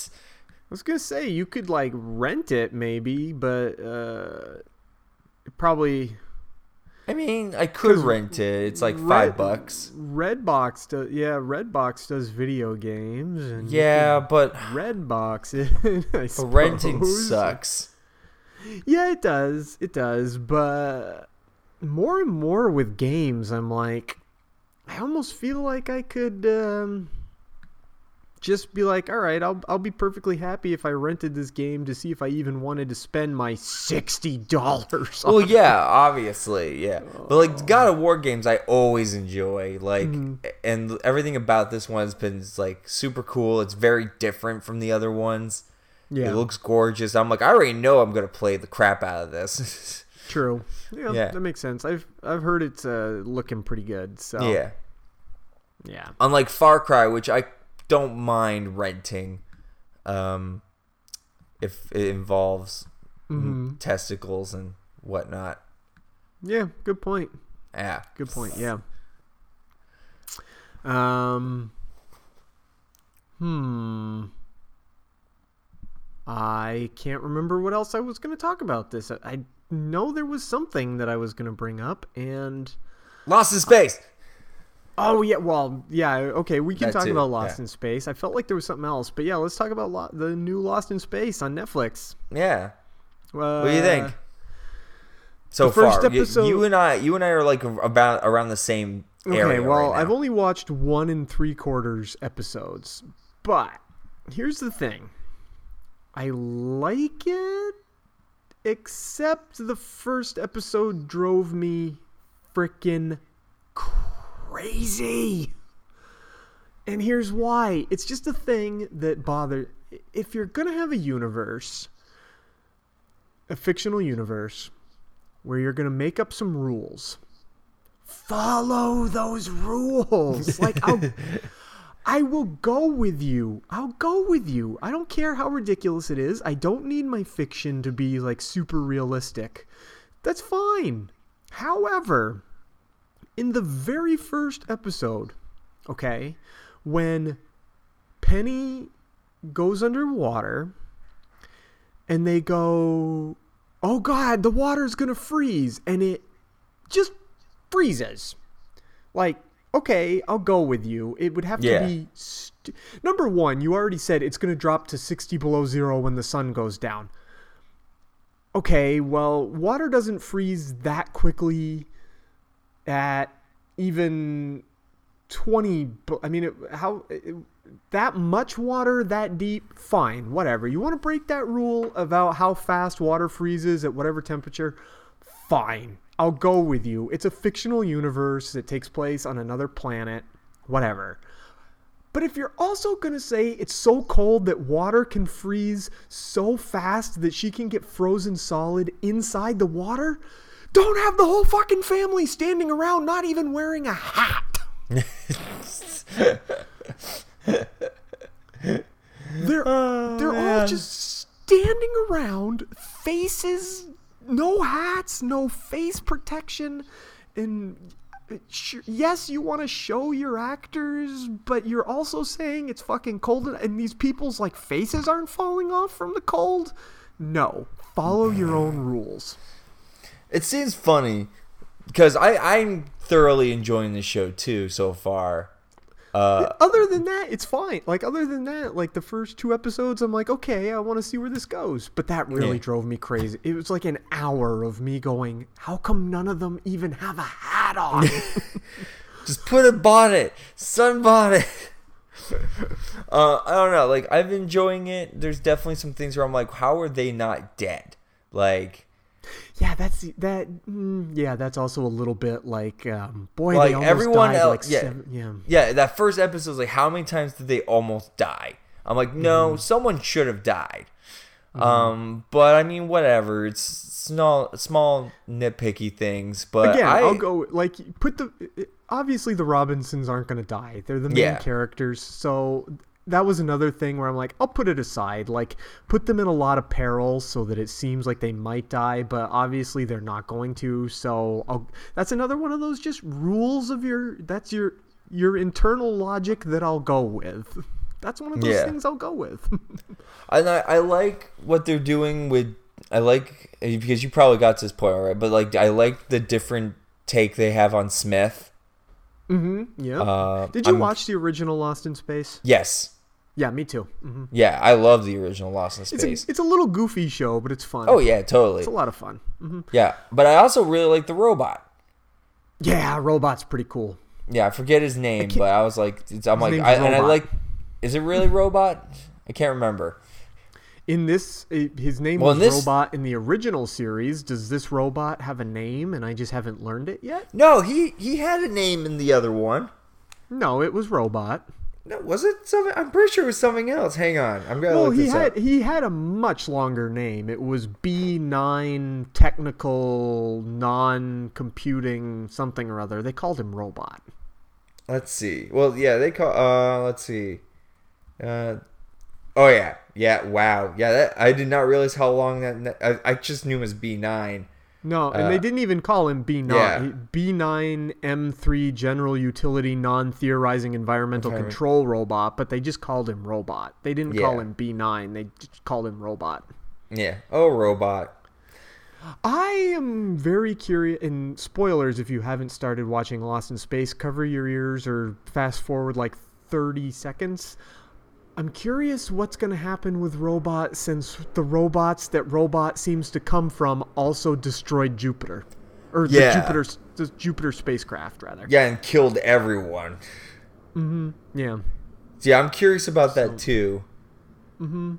was gonna say you could like rent it maybe, but uh, probably I mean, I could rent it. It's like Red- five bucks. Redbox does. Yeah, Redbox does video games. And Yeah, but Redbox it. But renting sucks. Yeah, it does. It does. But more and more with games, I'm like, I almost feel like I could um, just be like, all right, I'll I'll be perfectly happy if I rented this game to see if I even wanted to spend my sixty dollars. Well, yeah, obviously, yeah. But like God of War games, I always enjoy. Like, Mm-hmm. and everything about this one's been like super cool. It's very different from the other ones. Yeah. it looks gorgeous. I'm like, I already know I'm gonna play the crap out of this. True. Yeah, Yeah. that makes sense. I've I've heard it's uh, looking pretty good. So Yeah. yeah. Unlike Far Cry, which I don't mind renting, um, if it involves Mhm. testicles and whatnot. Yeah, good point. Yeah. Good point. Yeah. Um. Hmm. I can't remember what else I was going to talk about this. I, I know there was something that I was going to bring up, and Lost in Space. Oh yeah, well yeah, okay, we can That talk too, about Lost yeah. in Space. I felt like there was something else, but yeah, let's talk about Lo- the new Lost in Space on Netflix. Yeah. Uh, What do you think? So first far, episode- you and I, you and I are like about around the same Okay, well, right I've only watched one and three quarters episodes, but here's the thing: I like it, except the first episode drove me freaking crazy. And here's why: it's just a thing that bothers. If you're gonna have a universe, a fictional universe, where you're gonna make up some rules follow those rules. Like I'll, I will go with you. I'll go with you. I don't care how ridiculous it is. I don't need my fiction to be like super realistic. That's fine. However, in the very first episode, okay, when Penny goes underwater and they go, "Oh god, the water's going to freeze." And it just freezes. Like, okay, I'll go with you. It would have Yeah. to be st- number one. You already said it's going to drop to sixty below zero when the sun goes down. Okay, well, water doesn't freeze that quickly at even twenty. I mean, it, how it, that much water that deep? Fine, whatever. You want to break that rule about how fast water freezes at whatever temperature? Fine. I'll go with you. It's a fictional universe that takes place on another planet. Whatever. But if you're also going to say it's so cold that water can freeze so fast that she can get frozen solid inside the water, don't have the whole fucking family standing around not even wearing a hat. They're they're all just standing around, faces, no hats, no face protection, and uh, yes, you want to show your actors, but you're also saying it's fucking cold and these people's like faces aren't falling off from the cold. No, follow your own rules. It seems funny because I I'm thoroughly enjoying the show too so far. Uh, other than that, it's fine. Like other than that, like the first two episodes, I'm like, okay, I want to see where this goes. But that really Yeah. drove me crazy. It was like an hour of me going, how come none of them even have a hat on? just put a bonnet, sun bonnet. uh, I don't know. Like I'm enjoying it. There's definitely some things where I'm like, how are they not dead? Like, yeah, that's that. Mm, yeah, that's also a little bit like, um, boy, like everyone else. like, yeah, seven- yeah. yeah. That first episode was like, how many times did they almost die? I'm like, no, Mm-hmm. someone should have died. Um, but I mean, whatever. It's small, small nitpicky things. But Again, I, I, will go like put the. Obviously, the Robinsons aren't going to die. They're the main Yeah. characters, so that was another thing where I'm like, I'll put it aside. Like, put them in a lot of peril so that it seems like they might die, but obviously they're not going to. So I'll, that's another one of those just rules of your. That's your your internal logic that I'll go with. That's one of those Yeah. things I'll go with. And I, I like what they're doing with. I like because you probably got to this point already, but like I like the different take they have on Smith. Mm-hmm. Yeah. Uh, Did you I'm- watch the original Lost in Space? Yes. Yeah, me too. hmm Yeah, I love the original Lost in It's a, Space. it's a little goofy show, but it's fun. oh yeah, totally. It's a lot of fun. hmm Yeah, but I also really like the robot. Yeah, robot's pretty cool. Yeah, I forget his name, but I was like, it's, I'm His like, I, and I like. Is it really robot? I can't remember. In this, his name Well, was in this- Robot in the original series. Does this robot have a name, and I just haven't learned it yet? No, he he had a name in the other one. No, it was Robot. No, was it something? I'm pretty sure it was something else. Hang on, I'm gonna Well, look he this had up. he had a much longer name. It was B nine technical non computing something or other. They called him Robot. Let's see. Well, yeah, they call. Uh, let's see. Uh, oh yeah, yeah. Wow, yeah. That I did not realize how long that. I, I just knew it was B nine. No, and Uh, they didn't even call him B9. yeah. B9 M3 General Utility Non Theorizing Environmental Okay. Control Robot, but they just called him Robot. They didn't call him B9. They just called him Robot. Yeah. Oh, robot. I am very curious. And spoilers if you haven't started watching Lost in Space, cover your ears or fast forward like 30 seconds. I'm curious what's going to happen with Robot since the robots that Robot seems to come from also destroyed Jupiter. Or the Jupiter, the Jupiter spacecraft, rather. Yeah, and killed everyone. Mm-hmm. Yeah. Yeah, I'm curious about that too. Mm-hmm.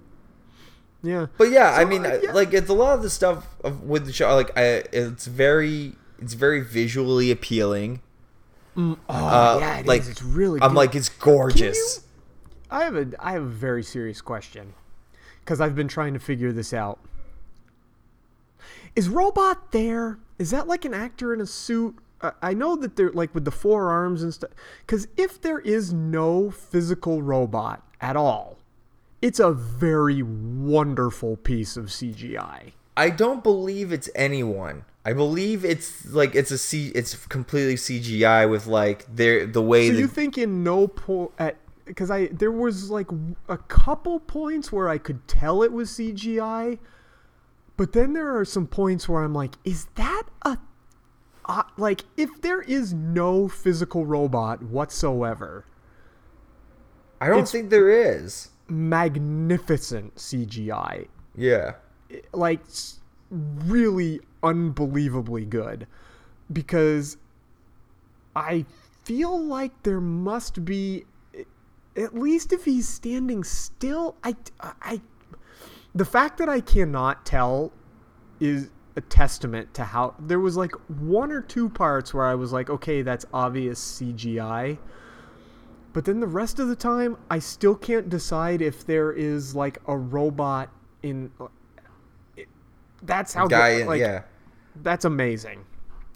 Yeah. But yeah, I mean, uh, yeah. like it's a lot of the stuff of, with the show. Like, I, it's very, it's very visually appealing. Mm, oh, Uh, yeah, it like, is. It's really I'm good. like, it's gorgeous. I have a I have a very serious question because I've been trying to figure this out. Is Robot there? Is that like an actor in a suit? Uh, I know that they're like with the forearms and stuff. Because if there is no physical robot at all, it's a very wonderful piece of CGI. I don't believe it's anyone. I believe it's like it's a C. It's completely CGI with like their the way. So you think in no point at because I there was like a couple points where I could tell it was CGI, but then there are some points where I'm like, is that a uh, like if there is no physical robot whatsoever? I don't think there is. Magnificent CGI, Yeah. like really unbelievably good, because I feel like there must be at least if he's standing still I I the fact that I cannot tell is a testament to how there was like one or two parts where I was like okay that's obvious CGI but then the rest of the time I still can't decide if there is like a robot in it- that's how Guy good, like, yeah. that's amazing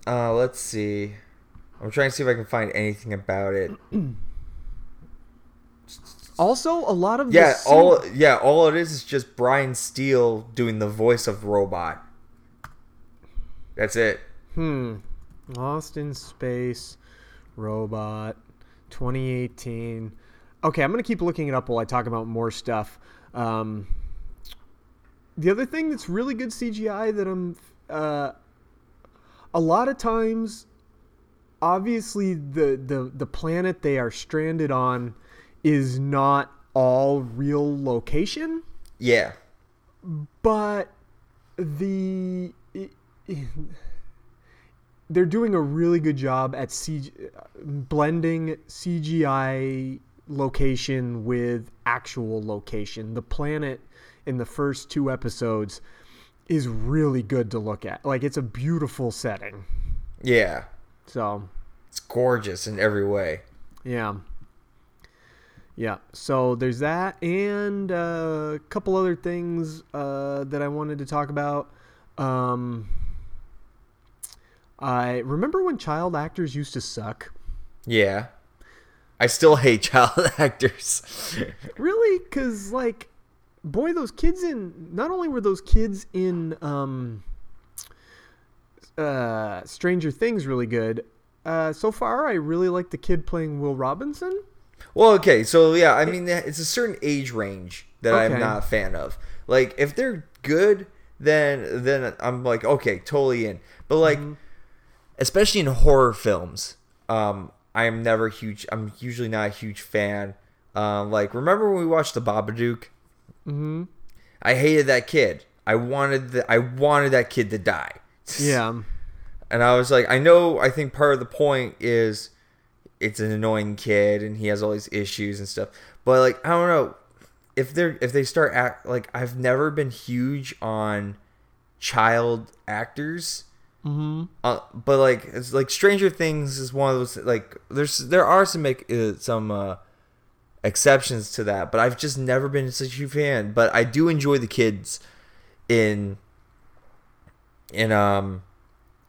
Uh, let's see. I'm trying to see if I can find anything about it. also a lot of Yeah, scene- all yeah, all it is is just Brian Steele doing the voice of robot. That's it. Hmm. Lost in Space, Robot, 2018. Okay, I'm gonna keep looking it up while I talk about more stuff. Um, the other thing that's really good CGI that I'm, uh, a lot of times, obviously the the the planet they are stranded on is not all real location Yeah. but the they're doing a really good job at CG, blending CGI location with actual location. The planet in the first two episodes is really good to look at. Like it's a beautiful setting. Yeah. So It's gorgeous in every way. yeah. Yeah, so there's that, and uh, a couple other things uh, that I wanted to talk about. Um, I remember when child actors used to suck. Yeah. I still hate child actors. Really? Because, like, boy, those kids in. Not only were those kids in um, uh, Stranger Things really good, uh, so far I really like the kid playing Will Robinson. Well, okay, so yeah, I mean, it's a certain age range that I'm not a fan of. Like, if they're good, then then I'm like, okay, totally in. But like, Mm-hmm. especially in horror films, um, I am never huge. I'm usually not a huge fan. Um, like, remember when we watched The Babadook? Mm-hmm. I hated that kid. I wanted the, I wanted that kid to die. Yeah. And I was like, I know. I think part of the point is it's an annoying kid and he has all these issues and stuff. But like, I don't know if they're if they start act like I've never been huge on child actors. Mm-hmm. Uh, but like it's like Stranger Things is one of those like there's there are some make uh, some uh, exceptions to that, but I've just never been such a huge fan. But I do enjoy the kids in in um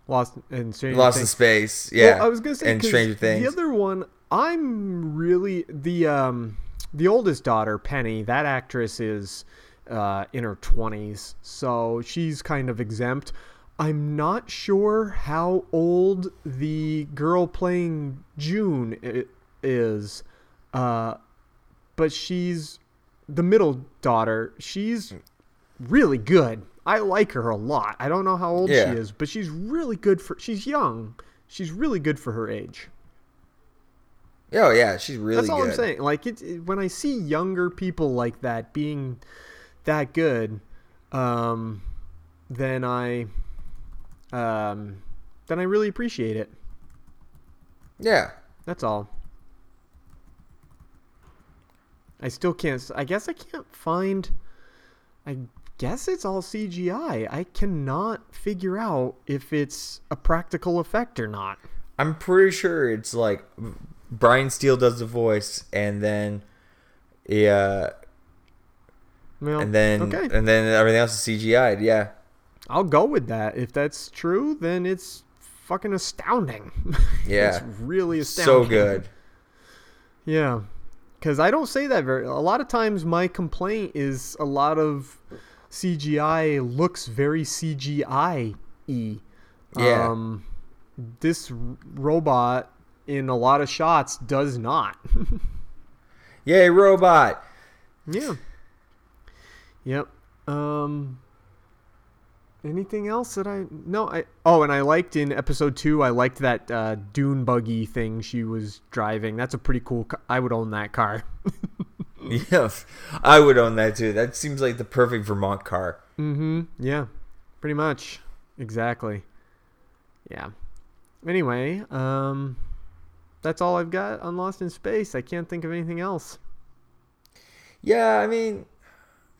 Lost in Stranger Lost in Space, yeah. Well, I was gonna say and Stranger Things. The other one, I'm really the um the oldest daughter, Penny. That actress is uh, in her twenties, so she's kind of exempt. I'm not sure how old the girl playing June is, uh, but she's the middle daughter. She's really good. I like her a lot. I don't know how old Yeah. she is, but she's really good for. She's young. She's really good for her age. Oh yeah, she's really good. That's all good. I'm saying. Like it, it- when I see younger people like that being that good, um, then I, um, then I really appreciate it. Yeah. That's all. I still can't. I guess I can't find. I guess it's all CGI. I cannot figure out if it's a practical effect or not. I'm pretty sure it's like Brian Steele does the voice, and then yeah, Well, and then okay. and then everything else is CGI'd. Yeah. I'll go with that. If that's true, then it's fucking astounding. Yeah. it's really astounding. So good. Yeah. Because I don't say that very. A lot of times, my complaint is a lot of CGI looks very CGI y. Yeah. Um, this robot in a lot of shots does not. Yay, robot. yeah. Yep. Um. Anything else that I no I oh and I liked in episode two I liked that uh, dune buggy thing she was driving that's a pretty cool I would own that car Yeah, I would own that too. That seems like the perfect Vermont car. Mm-hmm. Yeah. Pretty much. Exactly. Yeah. Anyway, um that's all I've got on Lost in Space. I can't think of anything else. Yeah, I mean,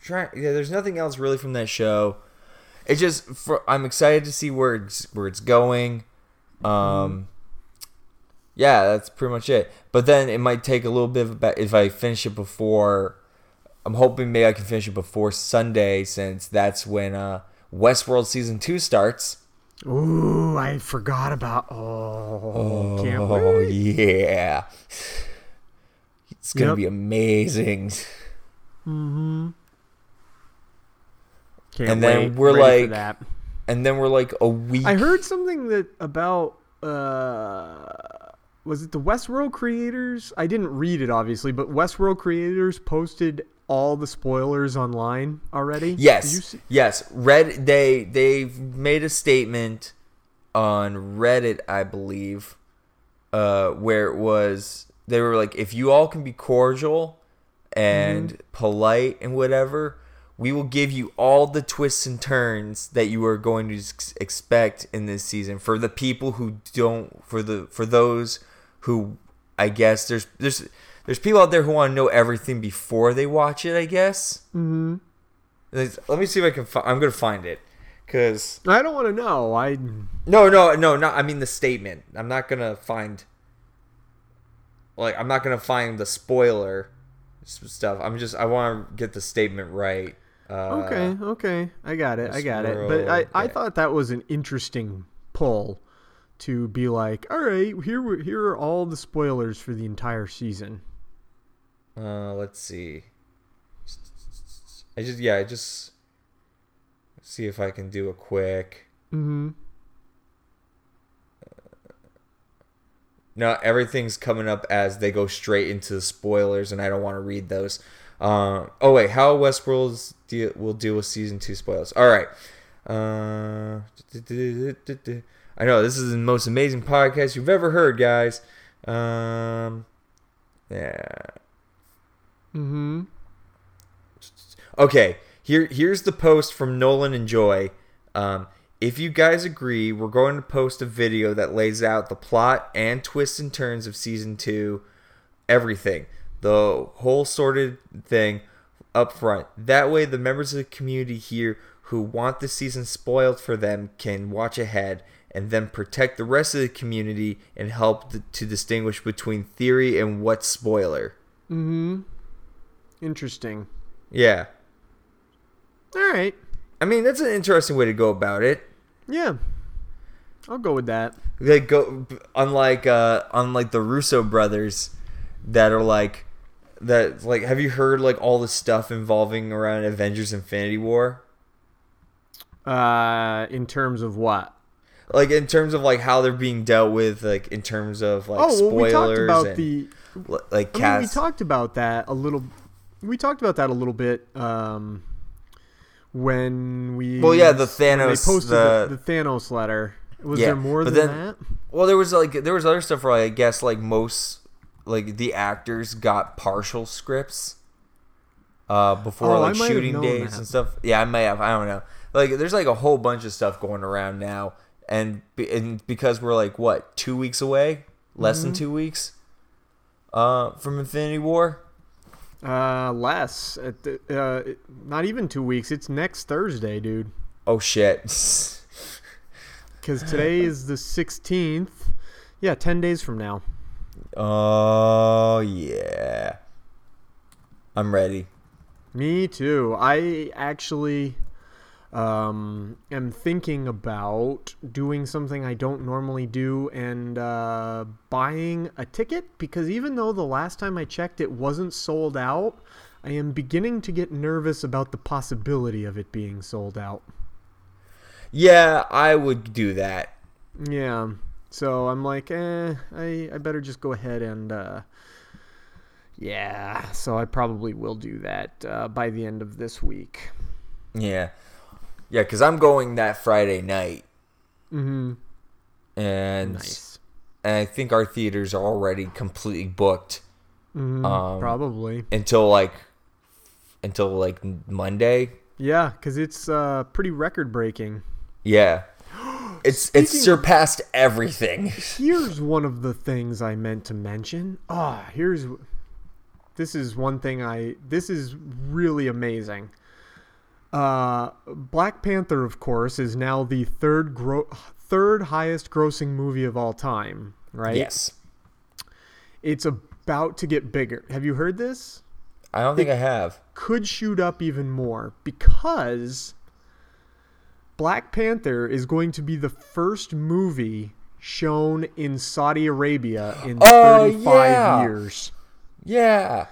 try, yeah. There's nothing else really from that show. It's just for, I'm excited to see where it's where it's going. Um, yeah, that's pretty much it. But then it might take a little bit of a if I finish it before. I'm hoping maybe I can finish it before Sunday since that's when uh, Westworld season two starts. Ooh, I forgot about Oh, Oh yeah, it's gonna Yep. be amazing. Mm-hmm. Can't and then wait. we're Ready like, and then we're like a week. I heard something that about uh, was it the Westworld creators? I didn't read it obviously, but Westworld creators posted all the spoilers online already. Yes, yes. Red they they made a statement on Reddit, I believe, uh, where it was they were like, if you all can be cordial and Mm-hmm. polite and whatever, we will give you all the twists and turns that you are going to ex- expect in this season. For the people who don't, for the for those who, I guess there's there's there's people out there who want to know everything before they watch it. I guess. Mm-hmm. Let's- me see if I can. Fi- I'm gonna find it, cause I don't want to know. I no, no, no, no. I mean the statement. I'm not gonna find. Like I'm not gonna find the spoiler stuff. I'm just I want to get the statement right. Uh, okay, okay, I got it, I got it. But I, Westworld, I thought that was an interesting pull to be like, all right, here here are all the spoilers for the entire season. Uh, let's see. I just yeah, I just see if I can do a quick. Mm-hmm. No, everything's coming up as they go straight into the spoilers, and I don't want to read those. Uh, oh wait, how Westworld deal, will deal with season two spoilers? All right. Uh, I know this is the most amazing podcast you've ever heard, guys. Um, yeah. Mm-hmm. Okay, here here's the post from Nolan and Joy. Um, if you guys agree, we're going to post a video that lays out the plot and twists and turns of season two, everything, the whole sorted thing up front. That way, the members of the community here who want the season spoiled for them can watch ahead and then protect the rest of the community and help th- to distinguish between theory and what's spoiler. Mm-hmm. Interesting. Yeah. All right. I mean, that's an interesting way to go about it. Yeah. I'll go with that. They go unlike uh unlike the Russo brothers that are like that like have you heard like all the stuff involving around Avengers Infinity War? Uh, in terms of what? Like in terms of like how they're being dealt with like in terms of like oh, well, spoilers we talked about and the. like I mean, we talked about that a little. We talked about that a little bit. Um, when we Well, yeah, the when they Thanos- posted the- the, the Thanos letter. Was Yeah, there more than then- that? Well, there was like there was other stuff where I guess like most like the actors got partial scripts uh before Oh, like shooting days that. and stuff. Yeah, I may have. I don't know. Like there's like a whole bunch of stuff going around now, and and because we're like what two weeks away, less than Mhm. two weeks, uh, from Infinity War. Uh, less. Uh, not even two weeks. It's next Thursday, dude. Oh shit. Because today is the sixteenth. Yeah, ten days from now. Oh yeah. I'm ready. Me too. I actually um, am thinking about doing something I don't normally do and uh, buying a ticket because even though the last time I checked it wasn't sold out, I am beginning to get nervous about the possibility of it being sold out. Yeah, I would do that. Yeah. So I'm like, eh, I, I better just go ahead and, uh, yeah. So I probably will do that uh, by the end of this week. Yeah. Yeah, because I'm going that Friday night. Mm-hmm. And, Nice. and I think our theaters are already completely booked. Mhm, um, probably. Until like until like Monday. Yeah, because it's uh, pretty record breaking. Yeah. It's it's surpassed everything. Here's one of the things I meant to mention. Ah, here's this is one thing I this is really amazing. Uh, Black Panther, of course, is now the third gro- third highest grossing movie of all time. Right? Yes. It's about to get bigger. Have you heard this? I don't think I have. could shoot up even more because Black Panther is going to be the first movie shown in Saudi Arabia in Oh, 35 yeah. years. Yeah.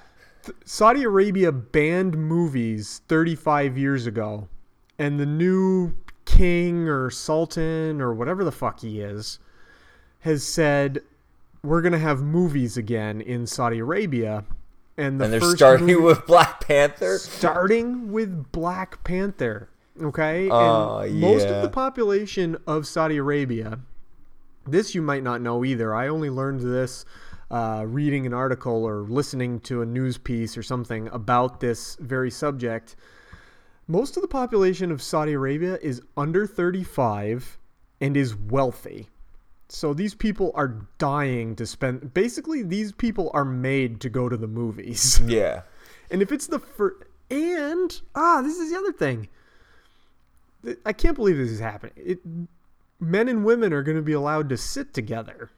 Saudi Arabia banned movies 35 years ago, and the new king or sultan or whatever the fuck he is has said we're gonna have movies again in Saudi Arabia, and the and they're starting movie- with Black Panther. starting with Black Panther. Okay, Oh, and most yeah. of the population of Saudi Arabia. This you might not know either. I only learned this uh, reading an article or listening to a news piece or something about this very subject. Most of the population of Saudi Arabia is under 35 and is wealthy. So these people are dying to spend. Basically, these people are made to go to the movies. Yeah. And if it's the first. And, ah, this is the other thing. I can't believe this is happening. It, men and women are going to be allowed to sit together.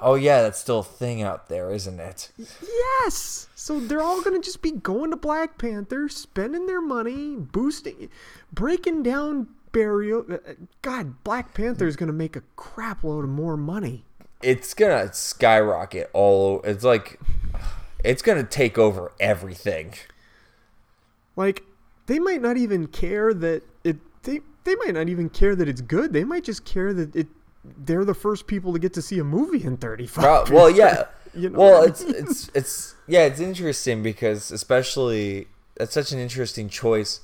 Oh yeah, that's still a thing out there, isn't it? Yes. So they're all going to just be going to Black Panther, spending their money, boosting, breaking down burial. uh, God, Black Panther is going to make a crap load of more money. It's gonna skyrocket all. It's like it's gonna take over everything. Like they might not even care that it. They they might not even care that it's good. They might just care that it. They're the first people to get to see a movie in 35. Pro- well, yeah. You know well, I it's mean? it's it's yeah, it's interesting because especially that's such an interesting choice.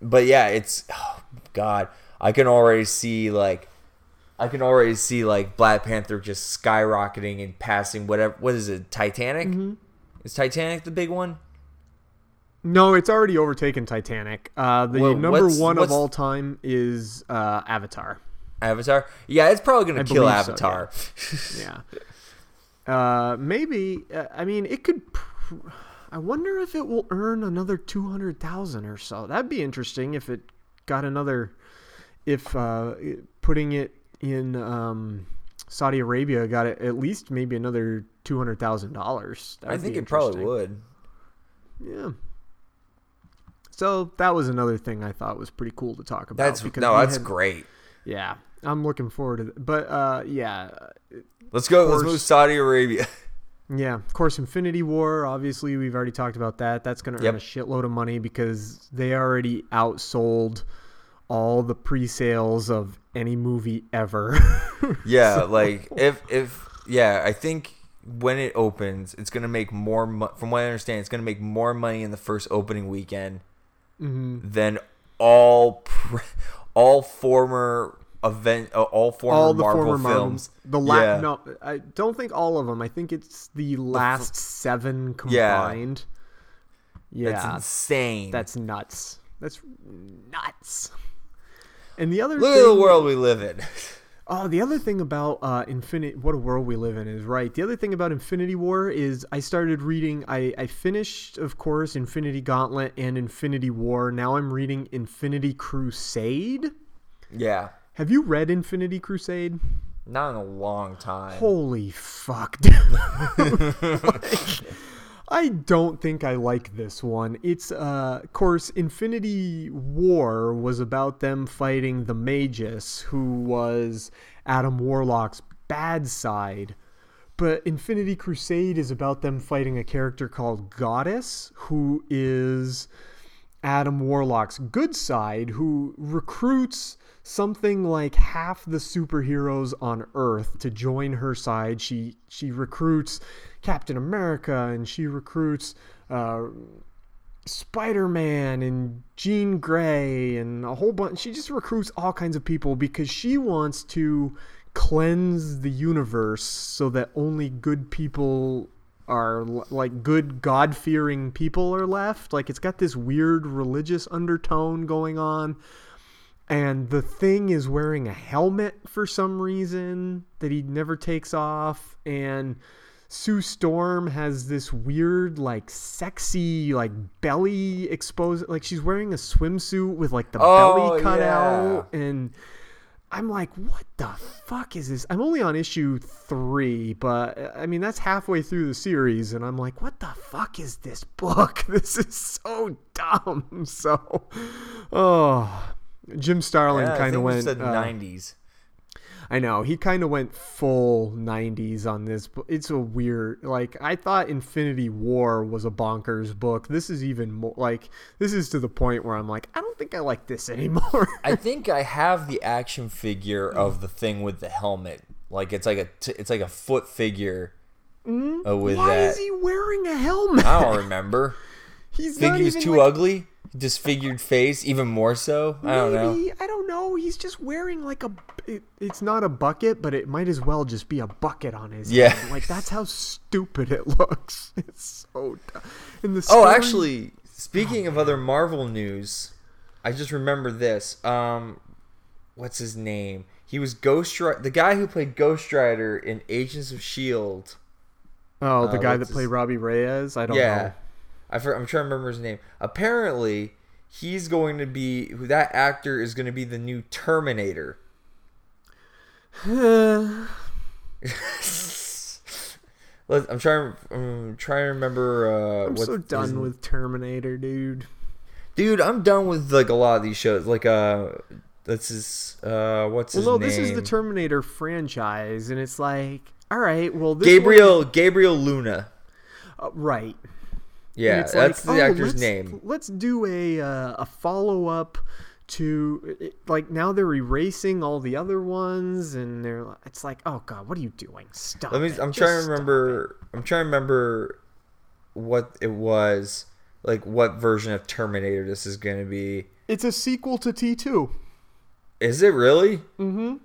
But yeah, it's oh god, I can already see like I can already see like Black Panther just skyrocketing and passing whatever what is it, Titanic? Mm-hmm. Is Titanic the big one? No, it's already overtaken Titanic. Uh, the Well, number one of all time is uh, Avatar. Avatar? Yeah, it's probably gonna kill believe so, Avatar. Yeah. Uh, maybe. Uh, I mean, it could. Pr- I wonder if it will earn another two hundred thousand or so. That'd be interesting if it got another. If uh, putting it in um, Saudi Arabia got it at least maybe another two hundred thousand dollars. I think it probably would. Yeah. So that was another thing I thought was pretty cool to talk about. That's because no, that's had- great. Yeah, I'm looking forward to it. But uh, yeah, Let's go. Of Let's move Saudi Arabia. Yeah, of course, Infinity War. Obviously, we've already talked about that. That's going to Yep. earn a shitload of money because they already outsold all the pre-sales of any movie ever. Yeah, So- like if if yeah, I think when it opens, it's gonna make more. Mo- from what I understand, it's gonna make more money in the first opening weekend Mhm. than all pr- all former event, uh, all former all the Marvel former Marvel- films. The last, yeah. no, I don't think all of them. I think it's the last seven Yeah. combined. Yeah, That's insane. That's nuts. That's nuts. And the other Look thing, at the world we live in. Oh, the other thing about uh, Infinity, what a world we live in is right. The other thing about Infinity War is I started reading. I, I finished, of course, Infinity Gauntlet and Infinity War. Now I'm reading Infinity Crusade. Yeah, Have you read Infinity Crusade? not in a long time. Holy fuck. Like, I don't think I like this one. It's, uh, of course, Infinity War was about them fighting the Magus, who was Adam Warlock's bad side. But Infinity Crusade is about them fighting a character called Goddess, who is Adam Warlock's good side, who recruits something like half the superheroes on Earth to join her side. She she recruits Captain America and she recruits uh, Spider Man and Jean Grey and a whole bunch. She just recruits all kinds of people because she wants to cleanse the universe so that only good people are like good god fearing people are left. Like it's got this weird religious undertone going on. And the thing is wearing a helmet for some reason that he never takes off. And Sue Storm has this weird, like, sexy, like, belly exposed. Like, she's wearing a swimsuit with, like, the Oh, belly cut yeah. out. And I'm like, what the fuck is this? I'm only on issue three, but I mean, that's halfway through the series. And I'm like, what the fuck is this book? This is so dumb. So, oh. Jim Starlin Yeah, kind of we went. said uh, 90s. I know he kind of went full '90s on this, but it's a weird. Like I thought, Infinity War was a bonkers book. This is even more like this is to the point where I'm like, I don't think I like this anymore. I think I have the action figure of the thing with the helmet. Like it's like a t- it's like a foot figure uh, with Why that. is he wearing a helmet? I don't remember. He's Think not he was too like- ugly? Disfigured face, even more so. I don't know. Maybe I don't know. He's just wearing like a. It, it's not a bucket, but it might as well just be a bucket on his Yeah. head. Like that's how stupid it looks. It's so. And the Oh, actually, speaking of other Marvel news, I just remember this. Um, what's his name? He was Ghost Rider, the guy who played Ghost Rider in Agents of Shield. Oh, the uh, guy that played his- Robbie Reyes. I don't yeah, know. I for, I'm trying to remember his name. Apparently, he's going to be who that actor is going to be the new Terminator. I'm trying. I'm trying to remember. Uh, I'm so done with Terminator, dude. Dude, I'm done with like a lot of these shows. Like uh, this is uh, what's Well, his no, name? this is the Terminator franchise, and it's like, all right, well, this Gabriel one- Gabriel Luna. uh, right? Yeah, that's like, the oh, actor's let's- name. Let's do a uh, a follow up to like now they're erasing all the other ones, and they're it's like, oh god, what are you doing? Stop. Let me. it. I'm Just trying to remember. I'm trying to remember what it was. Like what version of Terminator this is going to be. It's a sequel to T two. Is it really? Mm-hmm.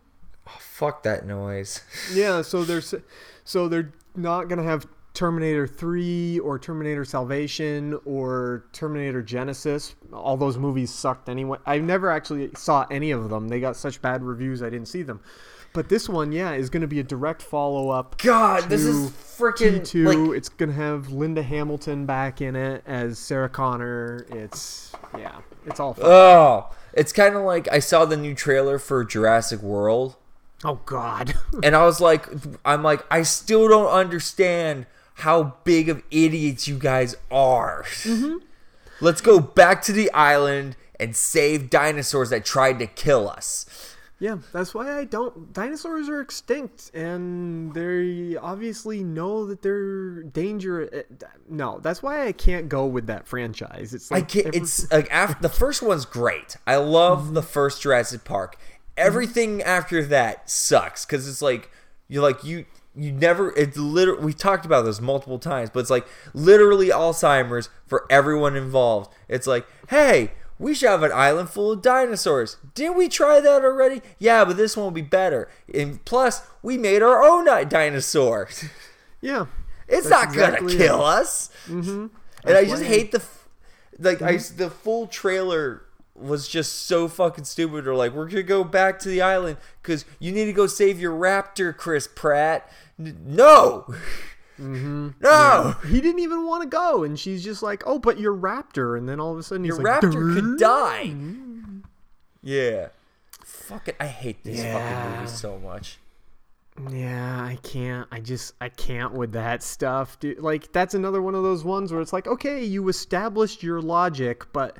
Oh, fuck that noise. Yeah, so there's so they're not gonna have Terminator 3 or Terminator Salvation or Terminator Genisys. All those movies sucked anyway. I never actually saw any of them. They got such bad reviews I didn't see them. But this one, yeah, is going to be a direct follow up. God, this is freaking, T2. like- it's going to have Linda Hamilton back in it as Sarah Connor. It's yeah, it's all fun. Oh, it's kind of like I saw the new trailer for Jurassic World. Oh God. and I was like, I'm like, I still don't understand how big of idiots you guys are. Mm-hmm. Let's go back to the island and save dinosaurs that tried to kill us. Yeah, that's why I don't. Dinosaurs are extinct, and they obviously know that they're danger. uh, eh, No, that's why I can't go with that franchise. It's like I can't. every- It's like after the first one's great. I love mm-hmm. the first Jurassic Park. Mm-hmm. Everything after that sucks because it's like you're like you you never. It's literally we talked about this multiple times, but it's like literally Alzheimer's for everyone involved. It's like hey. We should have an island full of dinosaurs. Didn't we try that already? Yeah, but this one will be better. And plus, we made our own dinosaur. yeah, it's not exactly gonna kill it. us. Mhm. And I just hate the, like I Mhm. the full trailer was just so fucking stupid. Or like we're gonna go back to the island because you need to go save your raptor, Chris Pratt. N- no, Mhm. no. Yeah. He didn't even want to go, and she's just like, "Oh, but your raptor," and then all of a sudden he's Your like, raptor could "Durr." die. Yeah, fuck it. I hate this Yeah. fucking movie so much. Yeah, I can't. I just I can't with that stuff, dude. Like that's another one of those ones where it's like, okay, you established your logic, but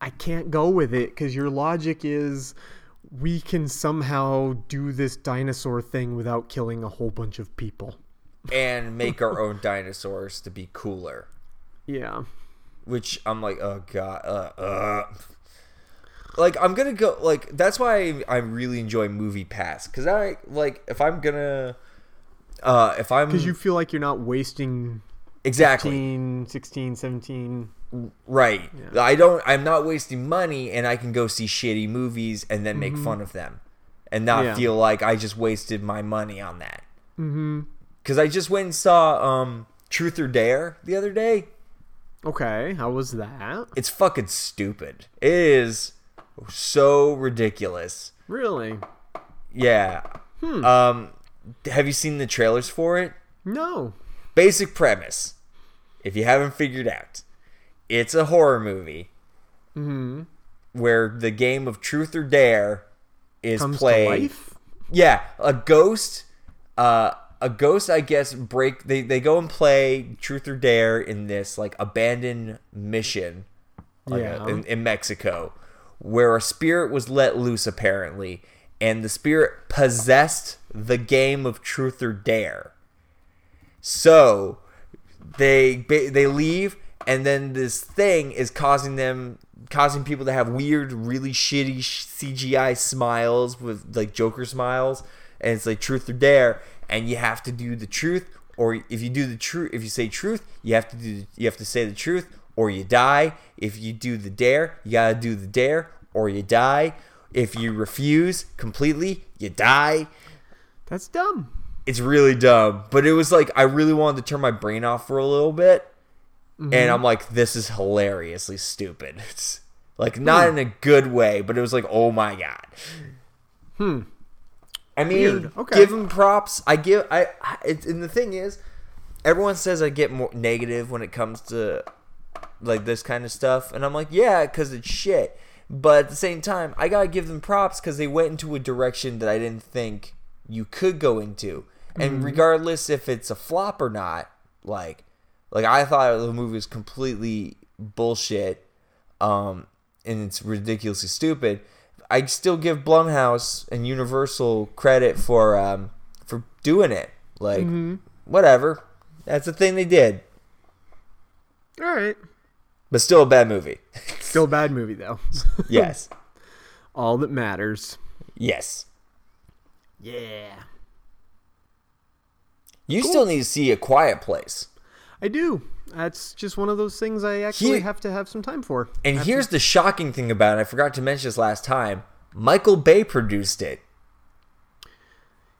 I can't go with it because your logic is we can somehow do this dinosaur thing without killing a whole bunch of people. And make our own dinosaurs to be cooler. Yeah. which I'm like, oh god, uh, uh. Like I'm gonna go. Like that's why I, I really enjoy Movie Pass because I like if I'm gonna, uh, if I'm Because you feel like you're not wasting Exactly. 15, 16, 17. Right. I don't. I'm not wasting money, and I can go see shitty movies and then make Mhm. fun of them, and not Yeah. feel like I just wasted my money on that. Mm-hmm. Because I just went and saw um Truth or Dare the other day. Okay, how was that? It's fucking stupid. It is so ridiculous. Really? Yeah. Hmm. Um, have you seen the trailers for it? No. Basic premise. If you haven't figured out, it's a horror movie Mm-hmm. where the game of truth or dare is Comes played. life? Yeah, a ghost. Uh, a ghost. I guess break. They they go and play truth or dare in this like abandoned mission. like, Yeah. in, in Mexico, where a spirit was let loose apparently, and the spirit possessed the game of truth or dare. So they they leave, and then this thing is causing them causing people to have weird, really shitty sh- CGI smiles with like Joker smiles, and it's like truth or dare, and you have to do the truth, or if you do the truth, if you say truth, you have to do you have to say the truth, or you die. If you do the dare, you gotta do the dare, or you die. If you refuse completely, you die. That's dumb. It's really dumb, but it was like I really wanted to turn my brain off for a little bit, Mhm. and I'm like, this is hilariously stupid. It's like not Hmm. in a good way, but it was like, oh my god. Hmm. I mean, Weird. Okay. give him props. I give I. I- It's, and the thing is, everyone says I get more negative when it comes to like this kind of stuff, and I'm like, yeah, because it's shit. But at the same time, I gotta give them props because they went into a direction that I didn't think you could go into, and Mhm. regardless if it's a flop or not, like, like I thought the movie was completely bullshit, um, and it's ridiculously stupid. I still give Blumhouse and Universal credit for um for doing it. Like, Mhm. whatever, that's the thing they did, All right. but still a bad movie. Still a bad movie though. yes, All that matters. yes. Yeah. You still need to see a Quiet Place. I do. That's just one of those things I actually Here- have to have some time for. And here's to- the shocking thing about it. I forgot to mention this last time. Michael Bay produced it.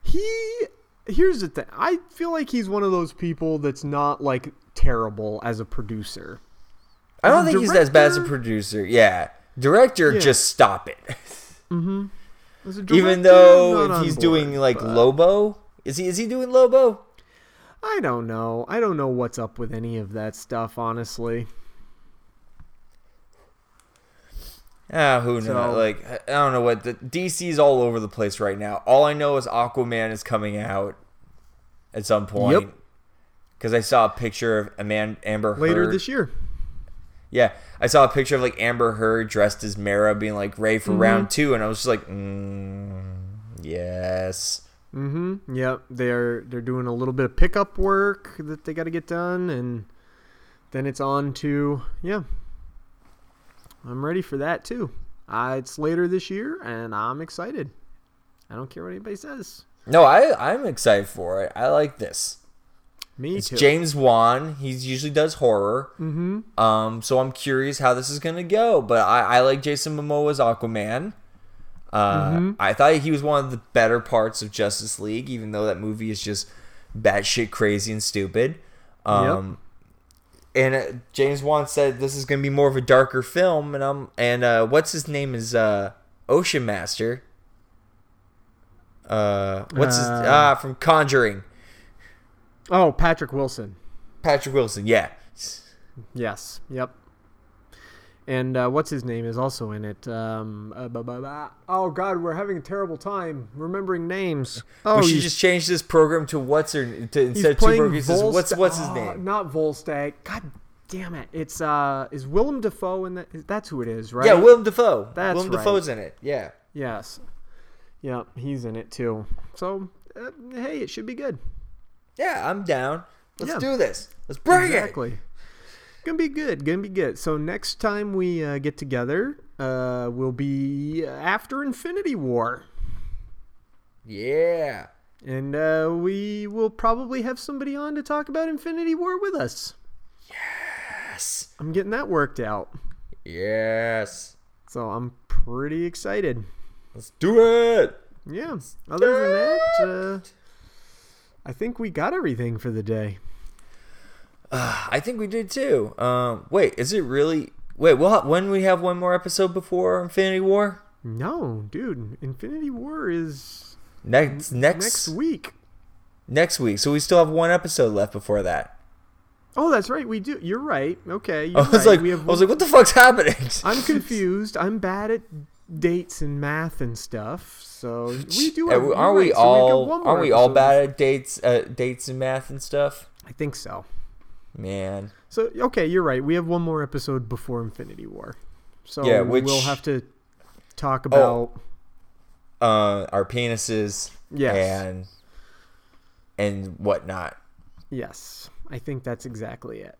he here's the thing. I feel like he's one of those people that's not like terrible as a producer. I don't As think he's as bad as a producer. Yeah. Director, Yeah. just stop it. Mm-hmm. A Even though if he's board, doing like but- Lobo, is he is he doing Lobo? I don't know. I don't know what's up with any of that stuff, honestly. Ah, who knows? So- like I don't know what the DC's all over the place right now. All I know is Aquaman is coming out at some point. Yep. Because I saw a picture of a man Amber Later this year. Yeah, I saw a picture of like Amber Heard dressed as Mera, being like ready for Mhm. round two, and I was just like, mm, yes. Mm-hmm. Yep. They're they're doing a little bit of pickup work that they got to get done, and then it's on to yeah. I'm ready for that too. Uh, it's later this year, and I'm excited. I don't care what anybody says. No, I I'm excited for it. I like this. Me It's too. James Wan. He usually does horror. Mhm. Um, so I'm curious how this is gonna go. But I, I like Jason Momoa's Aquaman. Uh, Mhm. I thought he was one of the better parts of Justice League, even though that movie is just batshit crazy and stupid. Um, and uh, James Wan said this is gonna be more of a darker film, and I'm and uh, what's his name is uh, Ocean Master. Uh, what's his Uh, ah from Conjuring? Oh, Patrick Wilson. Patrick Wilson. Yeah. Yes. Yep. And uh, what's his name is also in it. Um, uh, ba- ba- ba- oh God, we're having a terrible time remembering names. Oh, we should just change this program to what's her to, he's instead of two playing programs. it's What's Volsta- what's his oh, name? Not Volstagg. God damn it! It's uh, is Willem Dafoe in that? That's who it is, right? Yeah, Willem Dafoe. That's Willem right. Dafoe's in it. Yeah. Yes. Yep, he's in it too. So, uh, hey, it should be good. Yeah, I'm down. Let's Yeah. do this. Let's bring exactly. Gonna be good. Gonna be good. So next time we uh, get together, uh, will be after Infinity War. Yeah. and uh, we will probably have somebody on to talk about Infinity War with us. Yes. I'm getting that worked out, Yes. so I'm pretty excited. Let's do it. Yeah. Other than that, uh, I think we got everything for the day. I think we did too. Um, wait, is it really? Wait, we'll ha- when we have one more episode before Infinity War? No, dude, Infinity War is Next next next week. next week. So we still have one episode left before that. Oh, that's right. We do. You're right. Okay. You're I was right. like, we have I was like, what the fuck's happening? I'm confused. I'm bad at dates and math and stuff. So we do. Uh, Have, aren't we right, so all more aren't we all bad at dates uh, dates and math and stuff? I think so. Man. So okay, you're right. We have one more episode before Infinity War. So Yeah, which- we'll have to talk about. uh, our penises, Yes. and and whatnot. Yes, I think that's exactly it.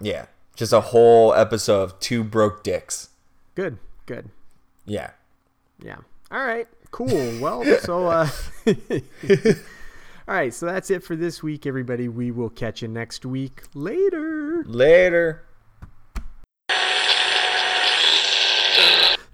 Yeah, just a whole episode of two broke dicks. Good, good. Yeah. Yeah. All right. Cool. Well, so uh All right, so that's it for this week everybody. We will catch you next week. Later. Later.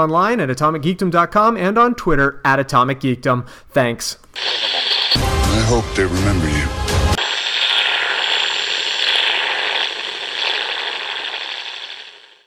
online at atomicgeekdom.com and on Twitter at atomicgeekdom. Thanks. I hope they remember you.